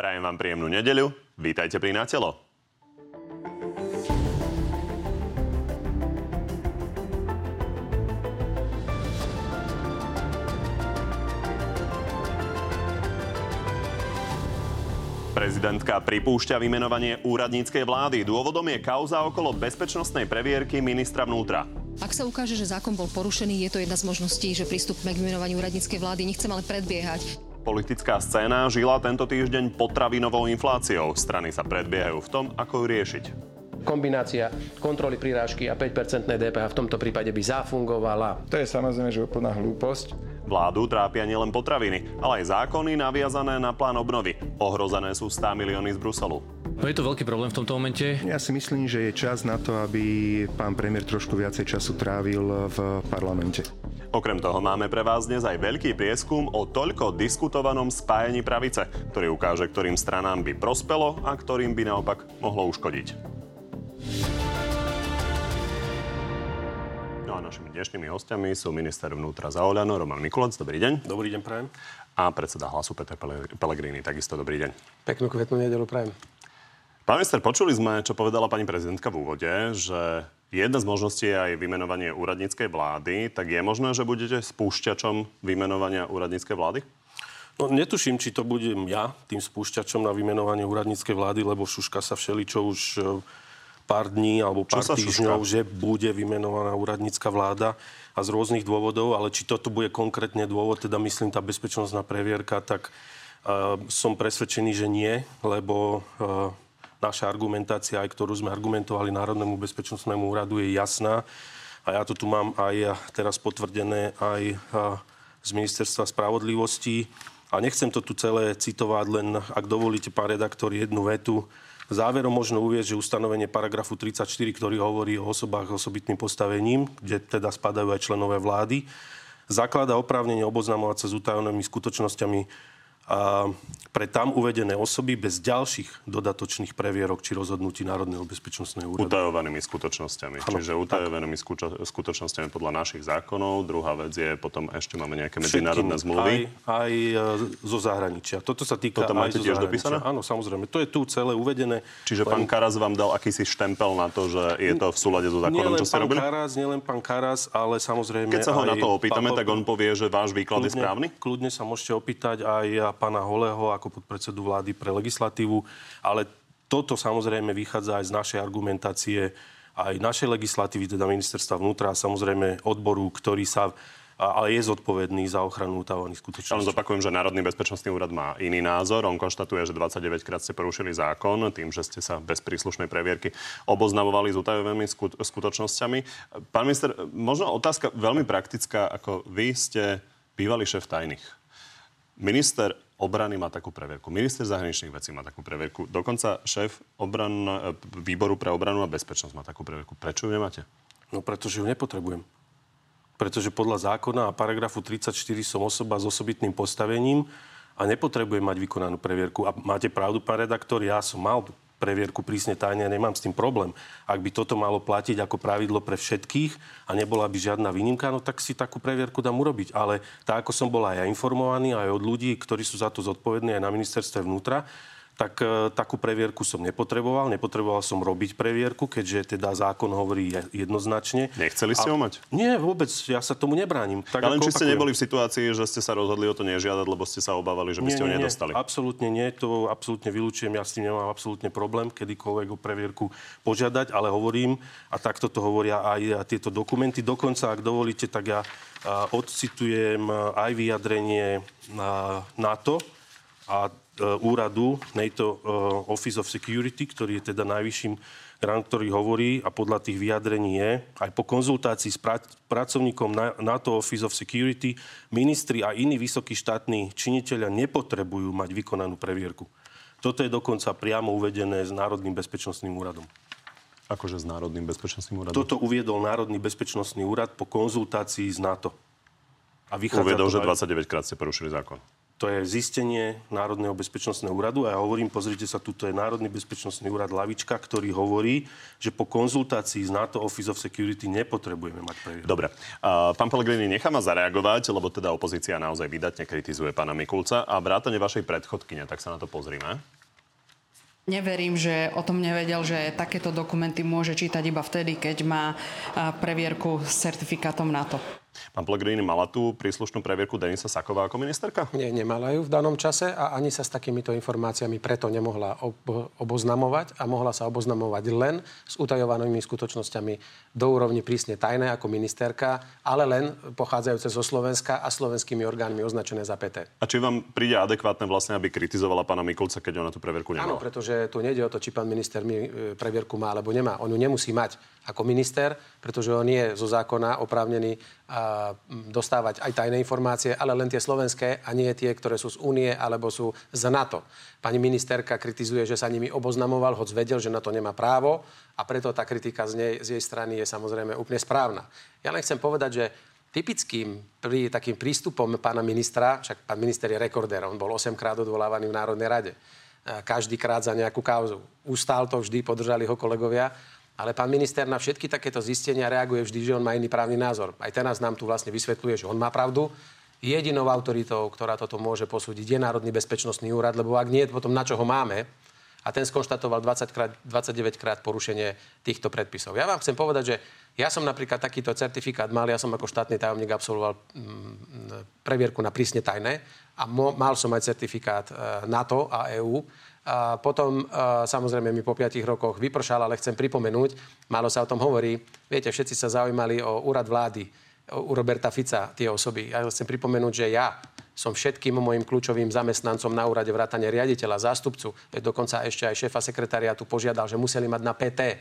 Prajem vám príjemnú nedeľu. Vítajte pri Na telo. Prezidentka pripúšťa vymenovanie úradníckej vlády. Dôvodom je kauza okolo bezpečnostnej previerky ministra vnútra. Ak sa ukáže, že zákon bol porušený, je to jedna z možností, že pristúpime k vymenovaniu úradníckej vlády. Nechcem ale predbiehať. Politická scéna žila tento týždeň potravinovou infláciou. Strany sa predbiehajú v tom, ako ju riešiť. Kombinácia kontroly prirážky a 5-percentnej DPH v tomto prípade by zafungovala. To je samozrejme, že úplná hlúposť. Vládu trápia nielen potraviny, ale aj zákony naviazané na plán obnovy. Ohrozené sú 100 milióny z Bruselu. No je to veľký problém v tomto momente. Ja si myslím, že je čas na to, aby pán premiér trošku viacej času trávil v parlamente. Okrem toho máme pre vás dnes aj veľký prieskum o toľko diskutovanom spájení pravice, ktorý ukáže, ktorým stranám by prospelo a ktorým by naopak mohlo uškodiť. No a našimi dnešnými hostiami sú minister vnútra za Oľano, Roman Mikulec. Dobrý deň. Dobrý deň, prajem. A predseda hlasu Peter Pellegrini. Takisto dobrý deň. Peknú kvetnú nedelu, prajem. Pán minister, počuli sme, čo povedala pani prezidentka v úvode, že Jedna z možností je aj vymenovanie úradníckej vlády. Tak je možné, že budete spúšťačom vymenovania úradníckej vlády? No, netuším, či to budem ja, tým spúšťačom na vymenovanie úradníckej vlády, lebo šuška sa všeličo už e, pár dní alebo pár týždňov, že bude vymenovaná úradnícka vláda a z rôznych dôvodov, ale či toto bude konkrétne dôvod, teda myslím tá bezpečnostná previerka, tak uh, som presvedčený, že nie, lebo uh, naša argumentácia, aj ktorú sme argumentovali Národnému bezpečnostnému úradu, je jasná. A ja to tu mám aj teraz potvrdené aj z Ministerstva spravodlivosti. A nechcem to tu celé citovať, len ak dovolíte, pán redaktor, jednu vetu. Záverom možno uvieť, že ustanovenie paragrafu 34, ktorý hovorí o osobách s osobitným postavením, kde teda spadajú aj členové vlády, zaklada oprávnenie oboznamovať sa s utajenými skutočnosťami pre tam uvedené osoby bez ďalších dodatočných previerok či rozhodnutí Národného bezpečnostného úradu. Utajovanými skutočnosťami. Ano, Čiže utajovanými skučo- skutočnosťami podľa našich zákonov. Druhá vec je, potom ešte máme nejaké medzinárodné zmluvy. Aj, aj e, zo zahraničia. Toto sa týka Toto máte aj tiež dopísané? Áno, samozrejme. To je tu celé uvedené. Čiže len... pán Karas vám dal akýsi štempel na to, že je to v súlade so zákonom, čo ste robili? Karas, nielen pán Karas, ale samozrejme Keď sa ho na to opýtame, tak on povie, že váš výklad kľudne, je správny? Kľudne sa môžete opýtať aj pána Holého ako podpredsedu vlády pre legislatívu, ale toto samozrejme vychádza aj z našej argumentácie, aj našej legislatívy, teda ministerstva vnútra a samozrejme odboru, ktorý sa ale je zodpovedný za ochranu utávaných skutočností. Ale zopakujem, že Národný bezpečnostný úrad má iný názor. On konštatuje, že 29 krát ste porušili zákon tým, že ste sa bez príslušnej previerky oboznamovali s utajenými skutočnosťami. Pán minister, možno otázka veľmi praktická, ako vy ste bývalý šéf tajných. Minister obrany má takú previerku. Minister zahraničných vecí má takú previerku. Dokonca šéf obran, výboru pre obranu a bezpečnosť má takú previerku. Prečo ju nemáte? No pretože ju nepotrebujem. Pretože podľa zákona a paragrafu 34 som osoba s osobitným postavením a nepotrebujem mať vykonanú previerku. A máte pravdu, pán redaktor, ja som mal previerku prísne tajne, nemám s tým problém. Ak by toto malo platiť ako pravidlo pre všetkých a nebola by žiadna výnimka, no tak si takú previerku dám urobiť. Ale tak, ako som bol aj ja informovaný, aj od ľudí, ktorí sú za to zodpovední aj na ministerstve vnútra, tak e, takú previerku som nepotreboval. Nepotreboval som robiť previerku, keďže teda zákon hovorí jednoznačne. Nechceli ste ho mať? Nie, vôbec. Ja sa tomu nebránim. Tak Ale či ste neboli v situácii, že ste sa rozhodli o to nežiadať, lebo ste sa obávali, že by ste nie, ho nedostali? Nie, absolútne nie. To absolútne vylúčujem. Ja s tým nemám absolútne problém, kedykoľvek o previerku požiadať, ale hovorím, a takto to hovoria aj tieto dokumenty. Dokonca, ak dovolíte, tak ja odcitujem aj vyjadrenie NATO a E, úradu NATO e, Office of Security, ktorý je teda najvyšším grant, ktorý hovorí a podľa tých vyjadrení je, aj po konzultácii s pracovníkom NATO Office of Security, ministri a iní vysokí štátni činiteľia nepotrebujú mať vykonanú previerku. Toto je dokonca priamo uvedené s Národným bezpečnostným úradom. Akože s Národným bezpečnostným úradom? Toto uviedol Národný bezpečnostný úrad po konzultácii s NATO. A uviedol, že 29 krát ste porušili zákon. To je zistenie Národného bezpečnostného úradu a ja hovorím, pozrite sa, tuto je Národný bezpečnostný úrad Lavička, ktorý hovorí, že po konzultácii s NATO Office of Security nepotrebujeme mať previerku. Dobre. Uh, pán Pellegrini, nechá ma zareagovať, lebo teda opozícia naozaj vydatne kritizuje pána Mikulca a vrátane vašej predchodkyne, tak sa na to pozrime. Neverím, že o tom nevedel, že takéto dokumenty môže čítať iba vtedy, keď má previerku s certifikátom NATO. Pán Pellegrini, mala tú príslušnú previerku Denisa Saková ako ministerka? Nie, nemala ju v danom čase a ani sa s takýmito informáciami preto nemohla ob- oboznamovať a mohla sa oboznamovať len s utajovanými skutočnosťami do úrovni prísne tajné ako ministerka, ale len pochádzajúce zo Slovenska a slovenskými orgánmi označené za PT. A či vám príde adekvátne vlastne, aby kritizovala pána Mikulca, keď ona tú previerku nemala? Áno, pretože tu nejde o to, či pán minister mi e, previerku má alebo nemá. On ju nemusí mať ako minister, pretože on je zo zákona oprávnený dostávať aj tajné informácie, ale len tie slovenské a nie tie, ktoré sú z Únie alebo sú z NATO. Pani ministerka kritizuje, že sa nimi oboznamoval, hoď vedel, že na to nemá právo a preto tá kritika z, nej, z jej strany je samozrejme úplne správna. Ja len chcem povedať, že typickým pri, takým prístupom pána ministra, však pán minister je rekordér, on bol 8 krát odvolávaný v Národnej rade, každý krát za nejakú kauzu. Ustál to vždy, podržali ho kolegovia ale pán minister na všetky takéto zistenia reaguje vždy, že on má iný právny názor. Aj teraz nám tu vlastne vysvetľuje, že on má pravdu. Jedinou autoritou, ktorá toto môže posúdiť, je Národný bezpečnostný úrad, lebo ak nie, potom na čo ho máme? A ten skonštatoval 20 krát, 29 krát porušenie týchto predpisov. Ja vám chcem povedať, že ja som napríklad takýto certifikát mal, ja som ako štátny tajomník absolvoval mm, previerku na prísne tajné a mal som aj certifikát e, NATO a EÚ a potom samozrejme mi po 5 rokoch vypršal, ale chcem pripomenúť, málo sa o tom hovorí. Viete, všetci sa zaujímali o úrad vlády, u Roberta Fica tie osoby. Ja chcem pripomenúť, že ja som všetkým mojim kľúčovým zamestnancom na úrade vrátane riaditeľa, zástupcu, dokonca ešte aj šéfa sekretariátu požiadal, že museli mať na PT e,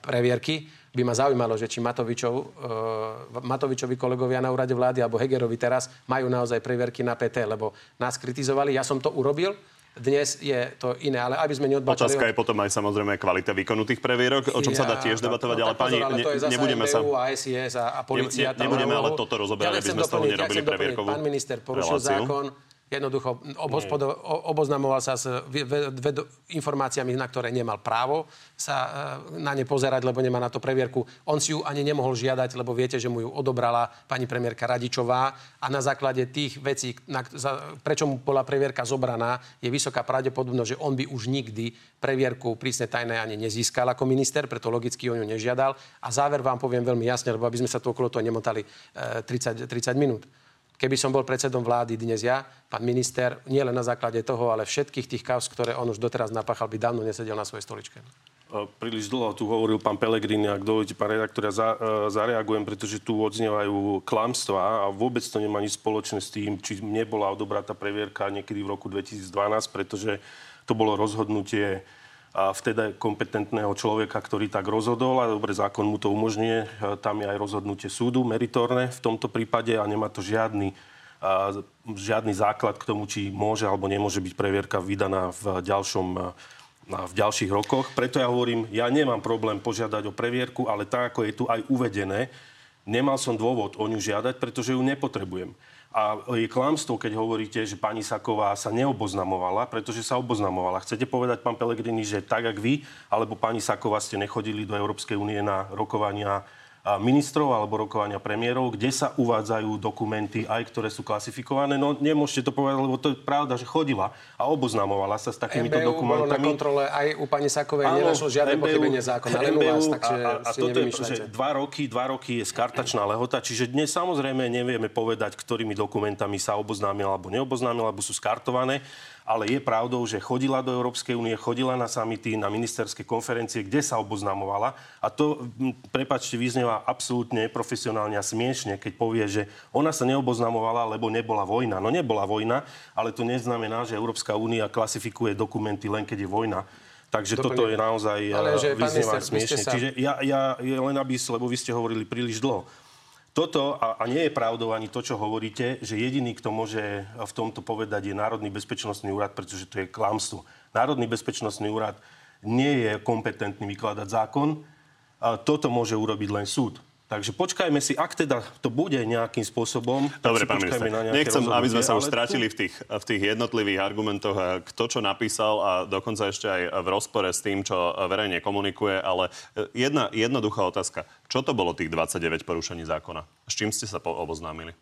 previerky, by ma zaujímalo, že či Matovičov, uh, Matovičovi kolegovia na úrade vlády alebo Hegerovi teraz majú naozaj previerky na PT, lebo nás kritizovali. Ja som to urobil, dnes je to iné, ale aby sme neodbačali... Otázka je potom aj samozrejme kvalita výkonu tých previerok, o čom ja, sa dá tiež debatovať, no, ale pani, je nebudeme sa... a SIS a, a policia. Ne, ne, nebudeme ale toto rozoberať, aby sme z toho nerobili previerkovú Pán minister porušil zákon, Jednoducho obhospodo, oboznamoval sa s ved, informáciami, na ktoré nemal právo sa e, na ne pozerať, lebo nemá na to previerku. On si ju ani nemohol žiadať, lebo viete, že mu ju odobrala pani premiérka Radičová a na základe tých vecí, na, za, prečo mu bola previerka zobraná, je vysoká pravdepodobnosť, že on by už nikdy previerku prísne tajné ani nezískal ako minister, preto logicky on ju nežiadal. A záver vám poviem veľmi jasne, lebo aby sme sa tu okolo toho nemotali e, 30, 30 minút. Keby som bol predsedom vlády dnes ja, pán minister, nie len na základe toho, ale všetkých tých kauz, ktoré on už doteraz napáchal, by dávno nesedel na svojej stoličke. Príliš dlho tu hovoril pán Pelegrini, ak dovolíte, pán redaktor, ja za, e, zareagujem, pretože tu odznievajú klamstvá a vôbec to nemá nič spoločné s tým, či nebola odobratá previerka niekedy v roku 2012, pretože to bolo rozhodnutie vtedy kompetentného človeka, ktorý tak rozhodol a dobre, zákon mu to umožňuje. Tam je aj rozhodnutie súdu, meritorné v tomto prípade a nemá to žiadny, žiadny základ k tomu, či môže alebo nemôže byť previerka vydaná v ďalšom v ďalších rokoch. Preto ja hovorím, ja nemám problém požiadať o previerku, ale tak, ako je tu aj uvedené, nemal som dôvod o ňu žiadať, pretože ju nepotrebujem. A je klamstvo, keď hovoríte, že pani Saková sa neoboznamovala, pretože sa oboznamovala. Chcete povedať, pán Pelegrini, že tak, ako vy, alebo pani Saková ste nechodili do Európskej únie na rokovania ministrov alebo rokovania premiérov, kde sa uvádzajú dokumenty, aj ktoré sú klasifikované. No nemôžete to povedať, lebo to je pravda, že chodila a oboznamovala sa s takýmito MBU dokumentami. Na kontrole aj u pani Sakovej, Áno, nenašlo žiadne MBU, pochybenie zákona, len u vás, takže a, a, a toto je, že dva roky, dva roky je skartačná lehota, čiže dnes samozrejme nevieme povedať, ktorými dokumentami sa oboznámila alebo neoboznámila, alebo sú skartované ale je pravdou, že chodila do Európskej únie, chodila na samity, na ministerské konferencie, kde sa oboznamovala. A to, prepačte, vyznieva absolútne profesionálne a smiešne, keď povie, že ona sa neoboznamovala, lebo nebola vojna. No nebola vojna, ale to neznamená, že Európska únia klasifikuje dokumenty len keď je vojna. Takže Doplne. toto je naozaj ale, že, vyznieva smiešne. Sa... Čiže ja, ja, len aby, lebo vy ste hovorili príliš dlho. Toto, a, a nie je pravdou ani to, čo hovoríte, že jediný, kto môže v tomto povedať, je Národný bezpečnostný úrad, pretože to je klamstvo. Národný bezpečnostný úrad nie je kompetentný vykladať zákon. Toto môže urobiť len súd. Takže počkajme si, ak teda to bude nejakým spôsobom, Dobre, pán minister, na nechcem, aby sme sa už stratili v tých, v tých jednotlivých argumentoch, kto čo napísal a dokonca ešte aj v rozpore s tým, čo verejne komunikuje, ale jedna jednoduchá otázka. Čo to bolo tých 29 porušení zákona? S čím ste sa oboznámili?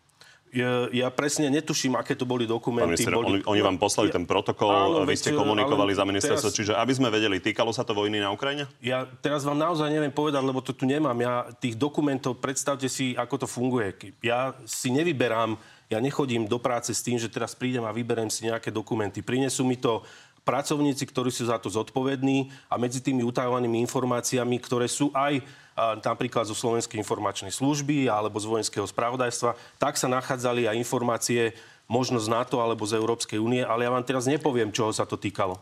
Ja, ja presne netuším, aké to boli dokumenty. Minister, boli... oni, oni vám poslali ja, ten protokol, áno, vy ste komunikovali za ministerstvo, teraz... čiže aby sme vedeli, týkalo sa to vojny na Ukrajine? Ja teraz vám naozaj neviem povedať, lebo to tu nemám. Ja tých dokumentov, predstavte si, ako to funguje. Ja si nevyberám, ja nechodím do práce s tým, že teraz prídem a vyberiem si nejaké dokumenty. Prinesú mi to pracovníci, ktorí sú za to zodpovední a medzi tými utajovanými informáciami, ktoré sú aj napríklad zo Slovenskej informačnej služby alebo z vojenského spravodajstva, tak sa nachádzali aj informácie možno z NATO alebo z Európskej únie, ale ja vám teraz nepoviem, čoho sa to týkalo.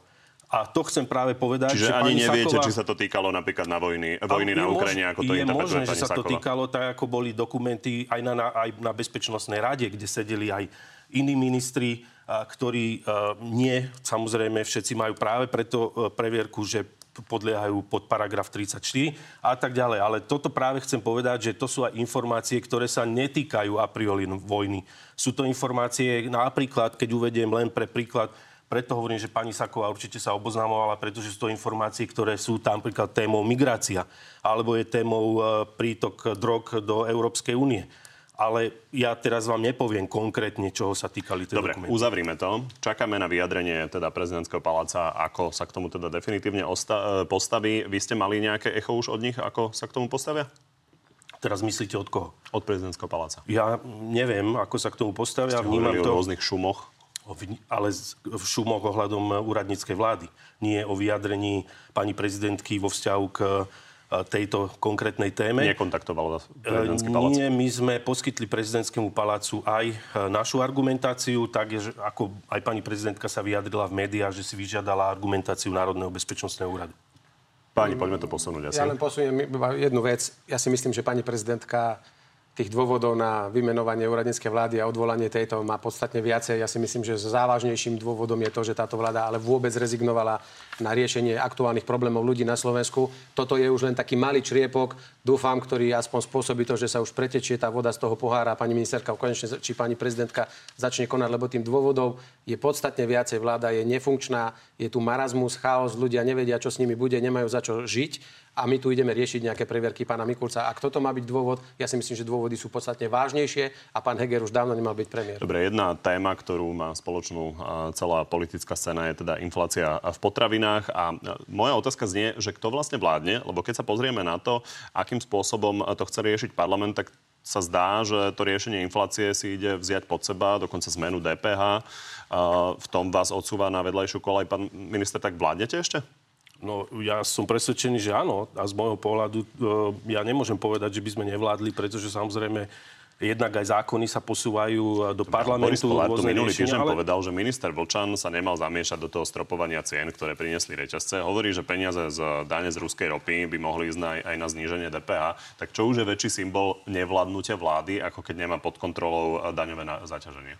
A to chcem práve povedať, Čiže že ani neviete, Saková... či sa to týkalo napríklad na vojny, vojny na Ukrajine, ako to je možné, že sa to týkalo tak, ako boli dokumenty aj na, aj na Bezpečnostnej rade, kde sedeli aj iní ministri, ktorí nie, samozrejme, všetci majú práve preto e, previerku, že podliehajú pod paragraf 34 a tak ďalej. Ale toto práve chcem povedať, že to sú aj informácie, ktoré sa netýkajú a priori vojny. Sú to informácie napríklad, keď uvediem len pre príklad, preto hovorím, že pani Saková určite sa oboznamovala, pretože sú to informácie, ktoré sú tam napríklad témou migrácia alebo je témou e, prítok drog do Európskej únie ale ja teraz vám nepoviem konkrétne, čoho sa týkali tie Dobre, dokumenty. uzavrime to. Čakáme na vyjadrenie teda prezidentského paláca, ako sa k tomu teda definitívne osta- e, postaví. Vy ste mali nejaké echo už od nich, ako sa k tomu postavia? Teraz myslíte od koho? Od prezidentského paláca. Ja neviem, ako sa k tomu postavia. Ste Vnímam to... o rôznych šumoch. Ale v šumoch ohľadom úradníckej vlády. Nie o vyjadrení pani prezidentky vo vzťahu k tejto konkrétnej téme. Nekontaktoval vás prezidentský palác? Nie, my sme poskytli prezidentskému palácu aj e, našu argumentáciu, tak je, ako aj pani prezidentka sa vyjadrila v médiách, že si vyžiadala argumentáciu Národného bezpečnostného úradu. Páni, poďme to posunúť asi. Ja len posuniem jednu vec. Ja si myslím, že pani prezidentka tých dôvodov na vymenovanie úradníckej vlády a odvolanie tejto má podstatne viacej. Ja si myslím, že závažnejším dôvodom je to, že táto vláda ale vôbec rezignovala na riešenie aktuálnych problémov ľudí na Slovensku. Toto je už len taký malý čriepok, dúfam, ktorý aspoň spôsobí to, že sa už pretečie tá voda z toho pohára. Pani ministerka, konečne, či pani prezidentka začne konať, lebo tým dôvodov je podstatne viacej. Vláda je nefunkčná, je tu marazmus, chaos, ľudia nevedia, čo s nimi bude, nemajú za čo žiť a my tu ideme riešiť nejaké preverky pána Mikulca. Ak toto má byť dôvod, ja si myslím, že dôvody sú podstatne vážnejšie a pán Heger už dávno nemal byť premiér. Dobre, jedna téma, ktorú má spoločnú celá politická scéna, je teda inflácia v potravinách. A moja otázka znie, že kto vlastne vládne, lebo keď sa pozrieme na to, akým spôsobom to chce riešiť parlament, tak sa zdá, že to riešenie inflácie si ide vziať pod seba, dokonca zmenu DPH. V tom vás odsúva na vedľajšiu kolaj. Pán minister, tak vládnete ešte? No, ja som presvedčený, že áno. A z môjho pohľadu e, ja nemôžem povedať, že by sme nevládli, pretože samozrejme jednak aj zákony sa posúvajú e, do parlamentu. Boris minulý týždeň ale... povedal, že minister Vlčan sa nemal zamiešať do toho stropovania cien, ktoré priniesli reťazce. Hovorí, že peniaze z dane z ruskej ropy by mohli ísť aj na zníženie DPH. Tak čo už je väčší symbol nevládnutia vlády, ako keď nemá pod kontrolou daňové zaťaženie?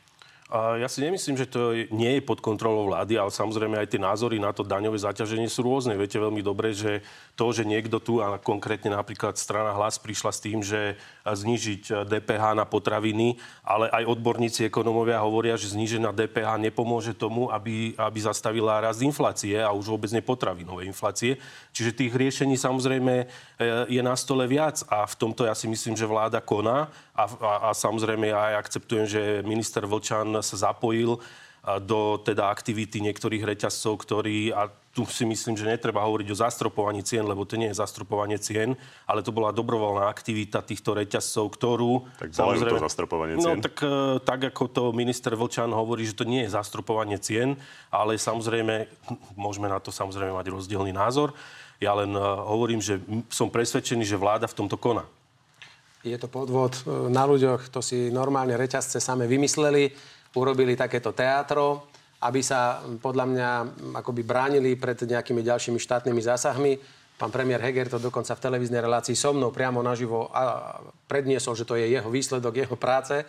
Ja si nemyslím, že to nie je pod kontrolou vlády, ale samozrejme aj tie názory na to daňové zaťaženie sú rôzne. Viete veľmi dobre, že to, že niekto tu, a konkrétne napríklad strana Hlas prišla s tým, že znižiť DPH na potraviny, ale aj odborníci ekonomovia hovoria, že znížená DPH nepomôže tomu, aby, aby zastavila rast inflácie a už vôbec nepotravinové inflácie. Čiže tých riešení samozrejme e, je na stole viac a v tomto ja si myslím, že vláda koná a, a, a samozrejme ja aj akceptujem, že minister Vlčan sa zapojil do teda aktivity niektorých reťazcov, ktorí, a tu si myslím, že netreba hovoriť o zastropovaní cien, lebo to nie je zastropovanie cien, ale to bola dobrovoľná aktivita týchto reťazcov, ktorú... Tak samozrejme, to zastropovanie no, cien. No tak, e, tak ako to minister Vlčan hovorí, že to nie je zastropovanie cien, ale samozrejme, môžeme na to samozrejme mať rozdielný názor. Ja len e, hovorím, že som presvedčený, že vláda v tomto koná. Je to podvod e, na ľuďoch, to si normálne reťazce same vymysleli urobili takéto teátro, aby sa podľa mňa akoby bránili pred nejakými ďalšími štátnymi zásahmi. Pán premiér Heger to dokonca v televíznej relácii so mnou priamo naživo predniesol, že to je jeho výsledok, jeho práce.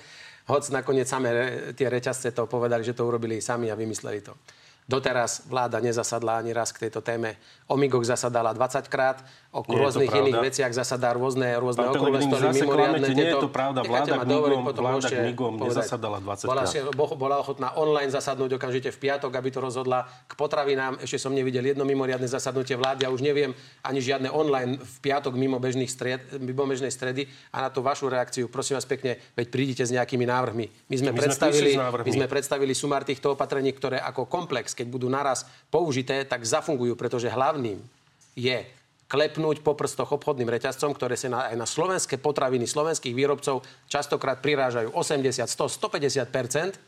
Hoď nakoniec samé tie reťazce to povedali, že to urobili sami a vymysleli to. Doteraz vláda nezasadla ani raz k tejto téme. Omigok zasadala 20 krát, o rôznych pravda. iných veciach zasadá rôzne, rôzne Pán zase mimoriadne klamete. Nie je tieto. to pravda. Vláda ma k dovoliť, migom- potom vláda môžete k migom povedať. nezasadala 20 bola, krát. bola ochotná online zasadnúť okamžite v piatok, aby to rozhodla k potravinám. Ešte som nevidel jedno mimoriadne zasadnutie vlády a už neviem ani žiadne online v piatok mimo, bežných stred, mimo bežnej stredy. A na tú vašu reakciu, prosím vás pekne, veď prídite s nejakými návrhmi. My sme, My sme predstavili, prišli s návrhmi. my sme predstavili sumár týchto opatrení, ktoré ako komplex, keď budú naraz použité, tak zafungujú, pretože hlavným je klepnúť po prstoch obchodným reťazcom, ktoré sa na, aj na slovenské potraviny slovenských výrobcov častokrát prirážajú 80, 100, 150%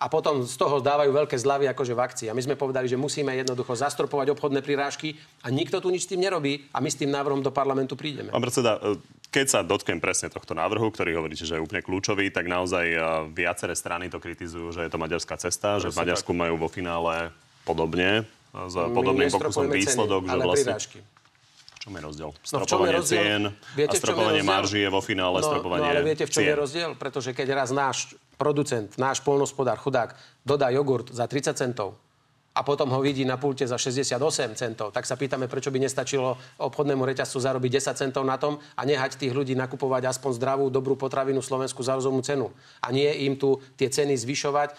a potom z toho dávajú veľké zľavy akože v akcii. A my sme povedali, že musíme jednoducho zastropovať obchodné prirážky a nikto tu nič s tým nerobí a my s tým návrhom do parlamentu prídeme. Pán predseda, e, keď sa dotknem presne tohto návrhu, ktorý hovoríte, že je úplne kľúčový, tak naozaj e, viaceré strany to kritizujú, že je to maďarská cesta, že v Maďarsku majú vo finále podobne, e, s podobným pokusom výsledok, ceny, že vlastne... prirážky. Čom je rozdiel? No je Stropovanie rozdiel? cien Viete, a stropovanie marží je vo finále No, stropovanie no ale viete, v čom cien. je rozdiel? Pretože keď raz náš producent, náš polnospodár, chudák, dodá jogurt za 30 centov a potom ho vidí na pulte za 68 centov, tak sa pýtame, prečo by nestačilo obchodnému reťazcu zarobiť 10 centov na tom a nehať tých ľudí nakupovať aspoň zdravú, dobrú potravinu Slovensku za rozumnú cenu. A nie im tu tie ceny zvyšovať.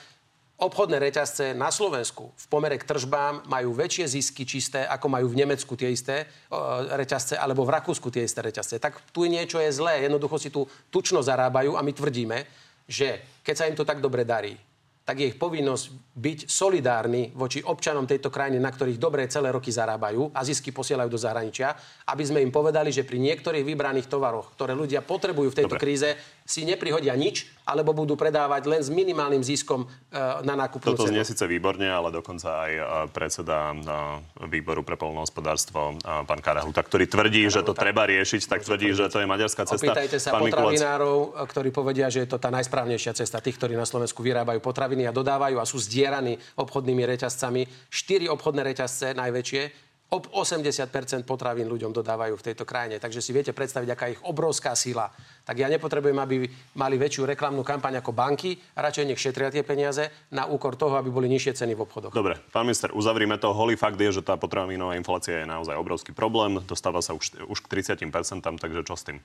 Obchodné reťazce na Slovensku v pomere k tržbám majú väčšie zisky čisté, ako majú v Nemecku tie isté uh, reťazce, alebo v Rakúsku tie isté reťazce. Tak tu niečo je zlé. Jednoducho si tu tučno zarábajú a my tvrdíme, že keď sa im to tak dobre darí, tak je ich povinnosť byť solidárni voči občanom tejto krajiny, na ktorých dobre celé roky zarábajú a zisky posielajú do zahraničia, aby sme im povedali, že pri niektorých vybraných tovaroch, ktoré ľudia potrebujú v tejto Dobre. kríze, si neprihodia nič, alebo budú predávať len s minimálnym ziskom e, na nákupnú Toto cenu. znie síce výborne, ale dokonca aj e, predseda e, výboru pre polnohospodárstvo, pán Karahuta, ktorý tvrdí, že to treba riešiť, tak tvrdí, že to je maďarská cesta. Opýtajte sa Pán Mikulec, potravinárov, ktorí povedia, že je to tá najsprávnejšia cesta. Tých, ktorí na Slovensku vyrábajú potraviny a dodávajú a sú zdieraní obchodnými reťazcami. Štyri obchodné reťazce najväčšie. Ob 80% potravín ľuďom dodávajú v tejto krajine. Takže si viete predstaviť, aká je ich obrovská sila. Tak ja nepotrebujem, aby mali väčšiu reklamnú kampaň ako banky. Radšej nech šetria tie peniaze na úkor toho, aby boli nižšie ceny v obchodoch. Dobre, pán minister, uzavrime to. Holý fakt je, že tá potravinová inflácia je naozaj obrovský problém. Dostáva sa už, už k 30%, takže čo s tým?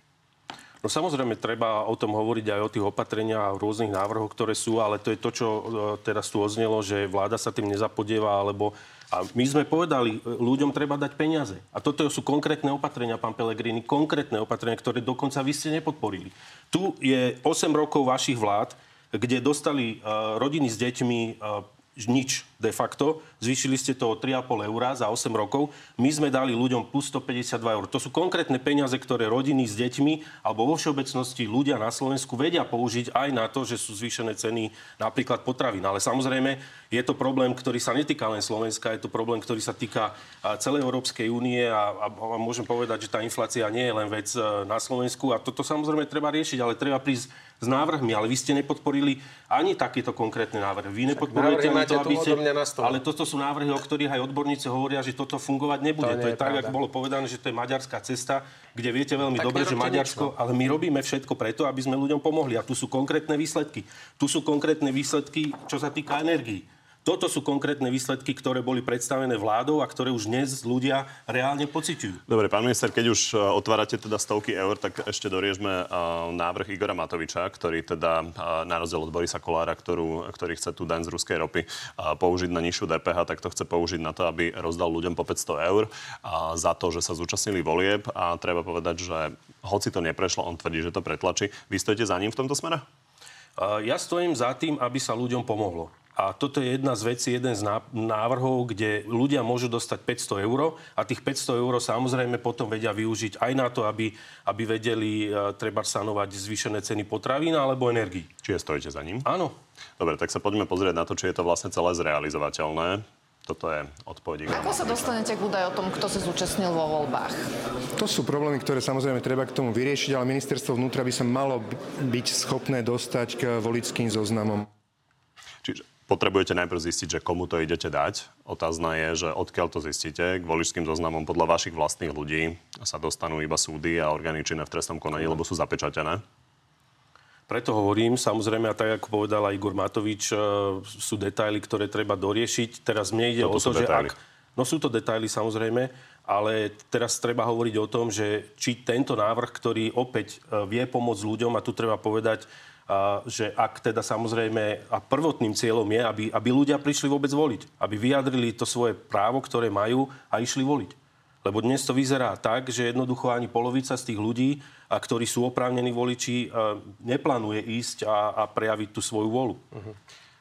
No samozrejme, treba o tom hovoriť aj o tých opatreniach a rôznych návrhoch, ktoré sú, ale to je to, čo e, teraz tu oznelo, že vláda sa tým nezapodieva, alebo a my sme povedali, e, ľuďom treba dať peniaze. A toto sú konkrétne opatrenia, pán Pelegrini, konkrétne opatrenia, ktoré dokonca vy ste nepodporili. Tu je 8 rokov vašich vlád, kde dostali uh, rodiny s deťmi uh, nič de facto. Zvýšili ste to o 3,5 eur za 8 rokov. My sme dali ľuďom plus 152 eur. To sú konkrétne peniaze, ktoré rodiny s deťmi alebo vo všeobecnosti ľudia na Slovensku vedia použiť aj na to, že sú zvýšené ceny napríklad potravín. Ale samozrejme je to problém, ktorý sa netýka len Slovenska, je to problém, ktorý sa týka celej Európskej únie a, a, a môžem povedať, že tá inflácia nie je len vec e, na Slovensku a toto samozrejme treba riešiť, ale treba prísť s návrhmi, ale vy ste nepodporili ani takéto konkrétne návrhy. Vy nepodporujete ani to, aby ste... Ale toto sú návrhy, o ktorých aj odborníci hovoria, že toto fungovať nebude. To To, je je tak, pravda. ako bolo povedané, že to je maďarská cesta, kde viete veľmi Tak dobre, že Maďarsko... nič, no. Ale my robíme všetko preto, aby sme ľuďom pomohli. A tu sú konkrétne výsledky. Tu sú konkrétne výsledky, čo sa týka energii. Toto sú konkrétne výsledky, ktoré boli predstavené vládou a ktoré už dnes ľudia reálne pociťujú. Dobre, pán minister, keď už e, otvárate teda stovky eur, tak ešte doriežme e, návrh Igora Matoviča, ktorý teda e, na rozdiel od Borisa Kolára, ktorú, ktorý chce tú daň z ruskej ropy použiť na nižšiu DPH, tak to chce použiť na to, aby rozdal ľuďom po 500 eur za to, že sa zúčastnili volieb a treba povedať, že hoci to neprešlo, on tvrdí, že to pretlačí. Vy stojíte za ním v tomto smere? Ja stojím za tým, aby sa ľuďom pomohlo. A toto je jedna z vecí, jeden z ná- návrhov, kde ľudia môžu dostať 500 eur a tých 500 eur samozrejme potom vedia využiť aj na to, aby, aby vedeli uh, treba sanovať zvýšené ceny potravín alebo energií. Čiže stojíte za ním? Áno. Dobre, tak sa poďme pozrieť na to, či je to vlastne celé zrealizovateľné. Toto je odpoveď Ako sa dostanete k údaj o tom, kto sa zúčastnil vo voľbách? To sú problémy, ktoré samozrejme treba k tomu vyriešiť, ale ministerstvo vnútra by sa malo byť schopné dostať k voličským zoznamom. Čiže potrebujete najprv zistiť, že komu to idete dať. Otázna je, že odkiaľ to zistíte. K voličským zoznamom podľa vašich vlastných ľudí sa dostanú iba súdy a orgány činné v trestnom konaní, lebo sú zapečatené. Preto hovorím, samozrejme, a tak ako povedal aj Igor Matovič, e, sú detaily, ktoré treba doriešiť. Teraz mne ide Toto o to, že detaily. ak... No sú to detaily samozrejme, ale teraz treba hovoriť o tom, že či tento návrh, ktorý opäť e, vie pomôcť ľuďom, a tu treba povedať, že ak teda samozrejme, a prvotným cieľom je, aby, aby ľudia prišli vôbec voliť, aby vyjadrili to svoje právo, ktoré majú a išli voliť. Lebo dnes to vyzerá tak, že jednoducho ani polovica z tých ľudí, a ktorí sú oprávnení voliči, a, neplánuje ísť a, a prejaviť tú svoju volu.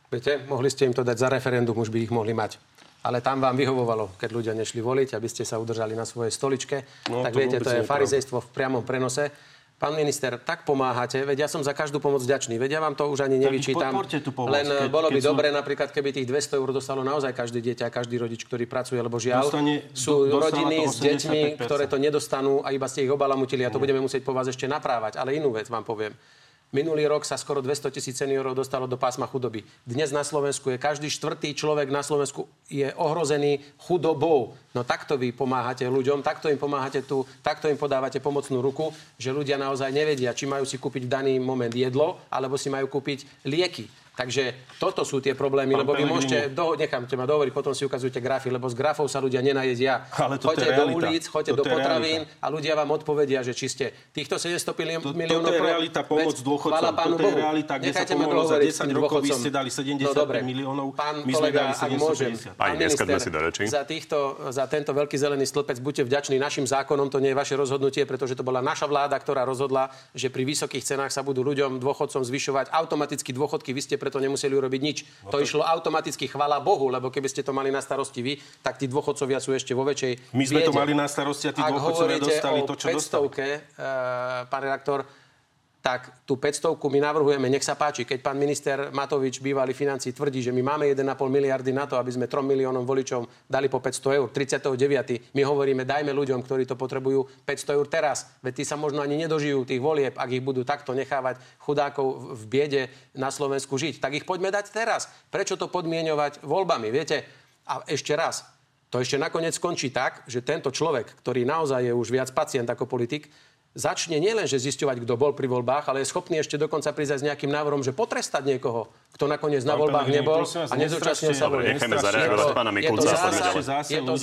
Viete, mohli ste im to dať za referendum, už by ich mohli mať. Ale tam vám vyhovovalo, keď ľudia nešli voliť, aby ste sa udržali na svojej stoličke. No, tak to viete, to je farizejstvo v priamom prenose. Pán minister, tak pomáhate, veď ja som za každú pomoc vďačný, veď ja vám to už ani nevyčítam. pomoc, Len keď- bolo by keď sú- dobre napríklad, keby tých 200 eur dostalo naozaj každý dieťa, každý rodič, ktorý pracuje, lebo žiaľ, Dostane- sú do- rodiny s deťmi, 85%. ktoré to nedostanú a iba ste ich obalamutili a to budeme musieť po vás ešte naprávať. Ale inú vec vám poviem. Minulý rok sa skoro 200 tisíc seniorov dostalo do pásma chudoby. Dnes na Slovensku je každý štvrtý človek na Slovensku je ohrozený chudobou. No takto vy pomáhate ľuďom, takto im pomáhate tu, takto im podávate pomocnú ruku, že ľudia naozaj nevedia, či majú si kúpiť v daný moment jedlo, alebo si majú kúpiť lieky. Takže toto sú tie problémy, Pán lebo vy Pellegrini. môžete, do, necháte ma dohovoriť, potom si ukazujete grafy, lebo z grafov sa ľudia nenajedia. Ale toto choďte je do realita. ulic, choďte Toto do je potravín a ľudia vám odpovedia, že či ste týchto 700 milió- To, miliónov... toto je pro- realita pomoc dôchodcom. chvála Pánu Toto je Bohu. realita, kde sa Nechajte ma pomohlo za dohovoriť 10 s tým rokov. Vy dôchodcom. ste dali 75 dobre. miliónov, Pán my sme kolega, dali ak môžem, 750. pán minister, si do rečí. Za, týchto, za tento veľký zelený stĺpec buďte vďační našim zákonom, to nie je vaše rozhodnutie, pretože to bola naša vláda, ktorá rozhodla, že pri vysokých cenách sa budú ľuďom, dôchodcom zvyšovať automaticky dôchodky. Vy ste preto nemuseli urobiť nič. No to išlo automaticky, chvala Bohu, lebo keby ste to mali na starosti vy, tak tí dôchodcovia sú ešte vo väčšej My sme to biede. mali na starosti a tí dôchodcovia dostali to, čo dostali. 500, uh, pán redaktor, tak tú 500 my navrhujeme, nech sa páči, keď pán minister Matovič, bývalý financí, tvrdí, že my máme 1,5 miliardy na to, aby sme 3 miliónom voličom dali po 500 eur. 39. My hovoríme, dajme ľuďom, ktorí to potrebujú 500 eur teraz. Veď tí sa možno ani nedožijú tých volieb, ak ich budú takto nechávať chudákov v biede na Slovensku žiť. Tak ich poďme dať teraz. Prečo to podmienovať voľbami? Viete, a ešte raz, to ešte nakoniec skončí tak, že tento človek, ktorý naozaj je už viac pacient ako politik, začne nielen, že zisťovať, kto bol pri voľbách, ale je schopný ešte dokonca prísť aj s nejakým návrhom, že potrestať niekoho, kto nakoniec na voľbách nebol a nezúčastnil sa volieb. nechajme zareagovať Je to- pána Mikulca zásah- Je to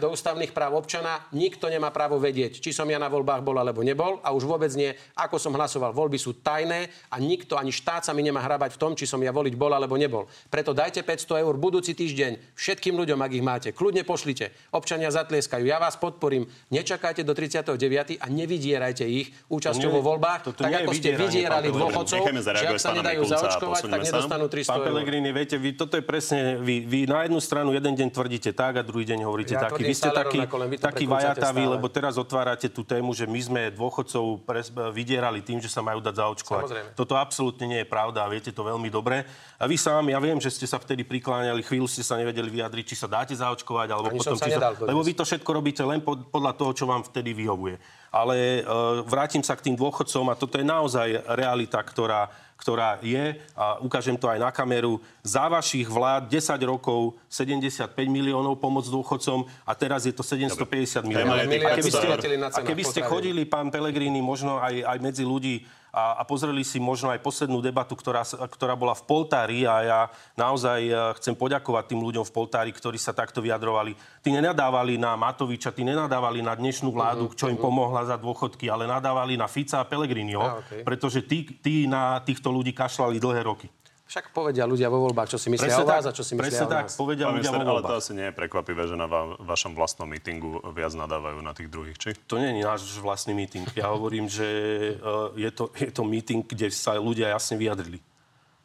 do ústavných práv občana. Nikto nemá právo vedieť, či som ja na voľbách bol alebo nebol a už vôbec nie, ako som hlasoval. Voľby sú tajné a nikto, ani štát sa mi nemá hrabať v tom, či som ja voliť bol alebo nebol. Preto dajte 500 eur budúci týždeň všetkým ľuďom, ak ich máte. Kľudne pošlite. Občania zatlieskajú. Ja vás podporím. Nečakajte do 39. a nevydierajte ich účasťou vo voľbách, tak ako ste vydierali dôchodcov, že ak sa nedajú zaočkovať, tak posuňme sa. nedostanú 300 Pán eur. Pellegrini, viete, vy, toto je presne, vy, vy na jednu stranu jeden deň tvrdíte tak a druhý deň hovoríte Ja taký. Vy ste taký, len vy taký vajatavý, stále. lebo teraz otvárate tú tému, že my sme dôchodcov pres, vydierali tým, že sa majú dať zaočkovať. Samozrejme. Toto absolútne nie je pravda a viete to veľmi dobre. A vy sám, ja viem, že ste sa vtedy prikláňali, chvíľu ste sa nevedeli vyjadriť, či sa dáte zaočkovať, alebo Ani potom, sa či dodnes. lebo vy to všetko robíte len pod, podľa toho, čo vám vtedy vyhovuje. Ale uh, vrátim sa k tým dôchodcom a toto je naozaj realita, ktorá, ktorá je a ukážem to aj na kameru. Za vašich vlád 10 rokov 75 miliónov pomoc dôchodcom a teraz je to 750 miliónov. A keby ste, 500 eur. na a keby ste chodili, pán Pellegrini, možno aj, aj medzi ľudí a, a pozreli si možno aj poslednú debatu, ktorá, ktorá bola v Poltári a ja naozaj eh, chcem poďakovať tým ľuďom v Poltári, ktorí sa takto vyjadrovali. Tí nenadávali na Matoviča, tí nenadávali na dnešnú vládu, čo im pomohla za dôchodky, ale nadávali na Fica a Pellegriniho, Á, okej. pretože tí, tí na týchto ľudí kašľali dlhé roky. Však povedia ľudia vo voľbách, čo si myslia o vás a čo si myslia presne o tak, nás. povedia Pán ľudia minister, vo ale to voľbách. asi nie je prekvapivé, že na va- vašom vlastnom mítingu viac nadávajú na tých druhých, či? To nie je náš vlastný meeting. Ja hovorím, že uh, je, to, je to meeting, kde sa ľudia jasne vyjadrili.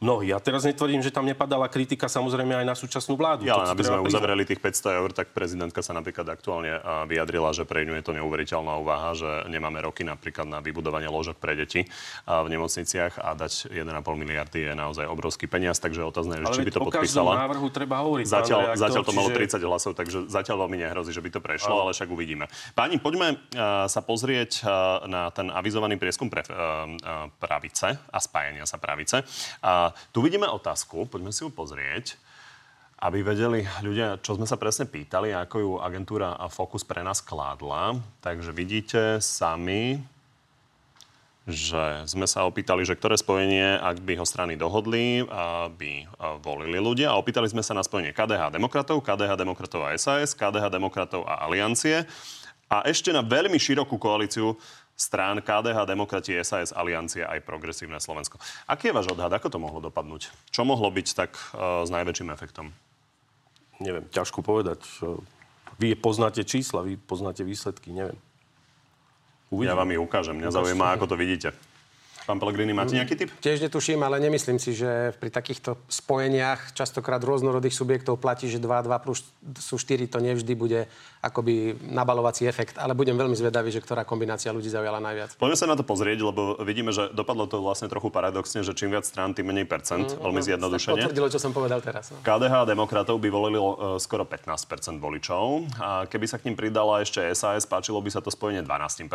Mnohí. A teraz netvrdím, že tam nepadala kritika samozrejme aj na súčasnú vládu. Ja len aby sme uzavreli tých 500 eur, tak prezidentka sa napríklad aktuálne vyjadrila, že pre ňu je to neuveriteľná úvaha, že nemáme roky napríklad na vybudovanie ložok pre deti v nemocniciach a dať 1,5 miliardy je naozaj obrovský peniaz, takže otázne je, Ale či by to podpísala. návrhu treba hovoriť. Zatiaľ, redaktor, zatiaľ to malo čiže- 30 hlasov, takže zatiaľ veľmi nehrozí, že by to prešlo, ale však uvidíme. Páni, poďme uh, sa pozrieť uh, na ten avizovaný prieskum pre, uh, pravice a spájania sa pravice. A tu vidíme otázku, poďme si ju pozrieť aby vedeli ľudia, čo sme sa presne pýtali, ako ju agentúra Focus pre nás kládla. Takže vidíte sami, že sme sa opýtali, že ktoré spojenie, ak by ho strany dohodli, by volili ľudia. A opýtali sme sa na spojenie KDH demokratov, KDH demokratov a SAS, KDH demokratov a Aliancie. A ešte na veľmi širokú koalíciu strán KDH, Demokrati, SAS, Aliancia aj Progresívne Slovensko. Aký je váš odhad? Ako to mohlo dopadnúť? Čo mohlo byť tak uh, s najväčším efektom? Neviem, ťažko povedať. Vy poznáte čísla, vy poznáte výsledky, neviem. Uvidím. Ja vám ich ukážem. Mňa zaujíma, ako to vidíte. Pán Pellegrini, máte nejaký typ? Tiež netuším, ale nemyslím si, že pri takýchto spojeniach častokrát rôznorodých subjektov platí, že 2 2 plus sú 4, to nevždy bude akoby nabalovací efekt, ale budem veľmi zvedavý, že ktorá kombinácia ľudí zaujala najviac. Poďme sa na to pozrieť, lebo vidíme, že dopadlo to vlastne trochu paradoxne, že čím viac strán, tým menej percent, mm, veľmi no, zjednodušene. Potvrdilo, čo som povedal teraz. No. KDH a demokratov by volilo uh, skoro 15 voličov. A keby sa k ním pridala ešte SAS, páčilo by sa to spojenie 12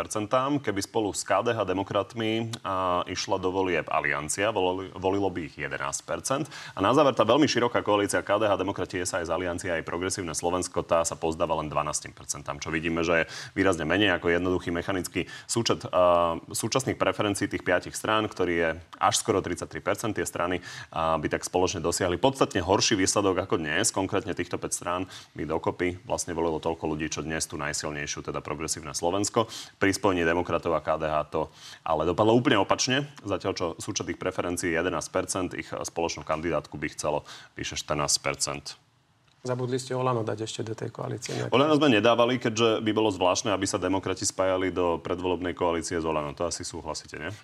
Keby spolu s KDH demokratmi uh, išla do volieb Aliancia, volilo, by ich 11%. A na záver tá veľmi široká koalícia KDH, Demokratie, SAS, Aliancia aj Progresívne Slovensko, tá sa pozdáva len 12%, čo vidíme, že je výrazne menej ako jednoduchý mechanický súčet uh, súčasných preferencií tých piatich strán, ktorý je až skoro 33%. Tie strany uh, by tak spoločne dosiahli podstatne horší výsledok ako dnes. Konkrétne týchto 5 strán by dokopy vlastne volilo toľko ľudí, čo dnes tú najsilnejšiu, teda Progresívne Slovensko. Pri spojení demokratov a KDH to ale dopadlo úplne opačne opačne, zatiaľ čo súčet ich preferencií je 11%, ich spoločnú kandidátku by chcelo vyše 14%. Zabudli ste Olano dať ešte do tej koalície. Nejaké... Olano sme nedávali, keďže by bolo zvláštne, aby sa demokrati spájali do predvolebnej koalície s Olano. To asi súhlasíte, nie?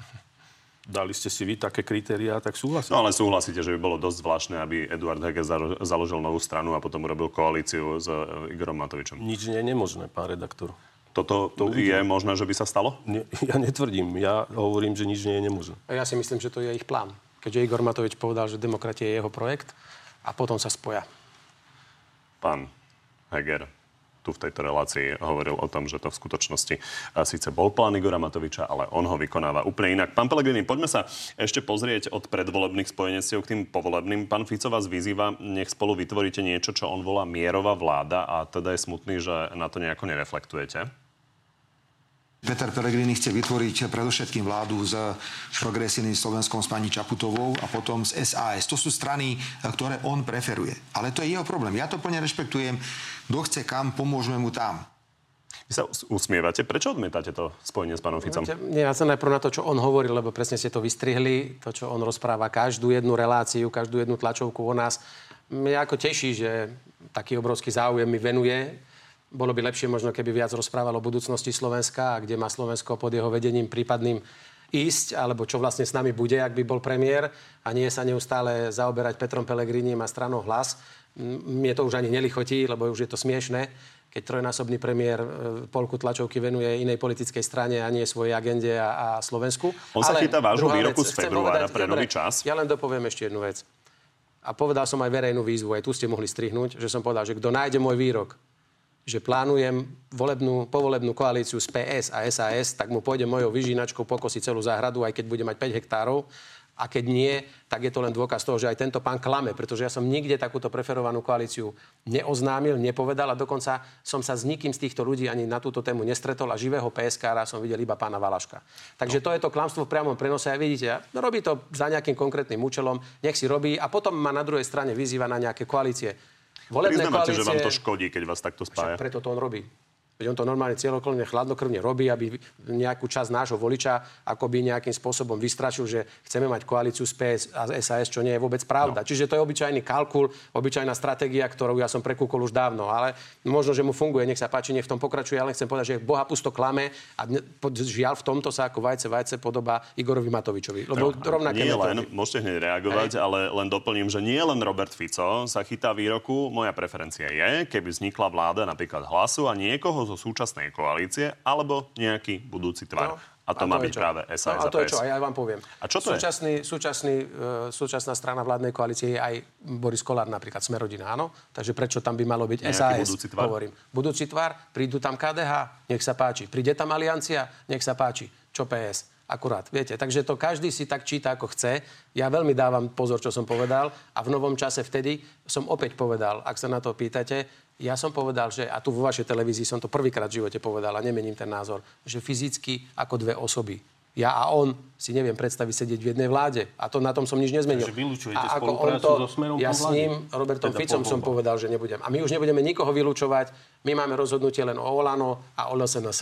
Dali ste si vy také kritériá, tak súhlasíte? No ale súhlasíte, že by bolo dosť zvláštne, aby Eduard Hege založil novú stranu a potom urobil koalíciu s e, Igorom Matovičom. Nič nie je nemožné, pán redaktor. Toto to je možné, že by sa stalo? Nie, ja netvrdím. Ja hovorím, že nič nie je nemožné. Ja si myslím, že to je ich plán. Keďže Igor Matovič povedal, že demokratia je jeho projekt a potom sa spoja. Pán Heger tu v tejto relácii hovoril o tom, že to v skutočnosti síce bol plán Igora Matoviča, ale on ho vykonáva úplne inak. Pán Pelegrini, poďme sa ešte pozrieť od predvolebných spojenectiev k tým povolebným. Pán Fico vás vyzýva, nech spolu vytvoríte niečo, čo on volá mierová vláda a teda je smutný, že na to nejako nereflektujete. Peter Pellegrini chce vytvoriť predovšetkým vládu s progresívnym Slovenskom s pani Čaputovou a potom s SAS. To sú strany, ktoré on preferuje. Ale to je jeho problém. Ja to plne rešpektujem. Kto chce kam, pomôžeme mu tam. Vy sa usmievate. Prečo odmietate to spojenie s pánom Ficom? Nie, ja sa najprv na to, čo on hovoril, lebo presne ste to vystrihli, to, čo on rozpráva, každú jednu reláciu, každú jednu tlačovku o nás. Mňa ako teší, že taký obrovský záujem mi venuje bolo by lepšie možno, keby viac rozprával o budúcnosti Slovenska a kde má Slovensko pod jeho vedením prípadným ísť, alebo čo vlastne s nami bude, ak by bol premiér a nie sa neustále zaoberať Petrom Pelegrinim a stranou hlas. Mne to už ani nelichotí, lebo už je to smiešné, keď trojnásobný premiér e, polku tlačovky venuje inej politickej strane a nie svojej agende a, a Slovensku. On Ale sa chytá vášho výroku vec, z februára pre nový čas. Ja len dopoviem ešte jednu vec. A povedal som aj verejnú výzvu, aj tu ste mohli strihnúť, že som povedal, že kto nájde môj výrok že plánujem volebnú, povolebnú koalíciu s PS a SAS, tak mu pôjde mojou vyžínačkou pokosiť celú záhradu, aj keď bude mať 5 hektárov. A keď nie, tak je to len dôkaz toho, že aj tento pán klame, pretože ja som nikde takúto preferovanú koalíciu neoznámil, nepovedal a dokonca som sa s nikým z týchto ľudí ani na túto tému nestretol a živého PSK som videl iba pána Valaška. Takže to je to klamstvo v priamom prenose a vidíte, robí to za nejakým konkrétnym účelom, nech si robí a potom ma na druhej strane vyzýva na nejaké koalície volebné koalície... že vám to škodí, keď vás takto spája. Však preto to on robí. Veď on to normálne cieľokolne, chladnokrvne robí, aby nejakú časť nášho voliča akoby nejakým spôsobom vystrašil, že chceme mať koalíciu s PS a SAS, čo nie je vôbec pravda. No. Čiže to je obyčajný kalkul, obyčajná stratégia, ktorú ja som prekúkol už dávno. Ale možno, že mu funguje, nech sa páči, nech v tom pokračuje. Ale chcem povedať, že Boha pusto klame a žiaľ v tomto sa ako vajce vajce podobá Igorovi Matovičovi. Lebo no, rovnaké nie len, môžete hneď reagovať, Hej. ale len doplním, že nie len Robert Fico sa chytá výroku, moja preferencia je, keby vznikla vláda napríklad hlasu a niekoho zo súčasnej koalície alebo nejaký budúci tvar. No. A to a má byť čo? práve SAS no, a to je čo, aj ja vám poviem. A čo to súčasný, je? Súčasný, uh, súčasná strana vládnej koalície je aj Boris Kolár napríklad, Smerodina, áno? Takže prečo tam by malo byť Nejaký SAS? Budúci tvar? Hovorím. Budúci tvar, prídu tam KDH, nech sa páči. Príde tam Aliancia, nech sa páči. Čo PS? Akurát, viete. Takže to každý si tak číta, ako chce. Ja veľmi dávam pozor, čo som povedal. A v novom čase vtedy som opäť povedal, ak sa na to pýtate, ja som povedal, že, a tu vo vašej televízii som to prvýkrát v živote povedal a nemením ten názor, že fyzicky ako dve osoby Ja a on si neviem predstaviť sedieť v jednej vláde. A to na tom som nič nezmenil. Takže vylúčujete a ako on to, so Smerom Ja s ním, Robertom Teda Ficom som povedal, že nebudem. A my už nebudeme nikoho vylúčovať. My máme rozhodnutie len o Olano a o LSNS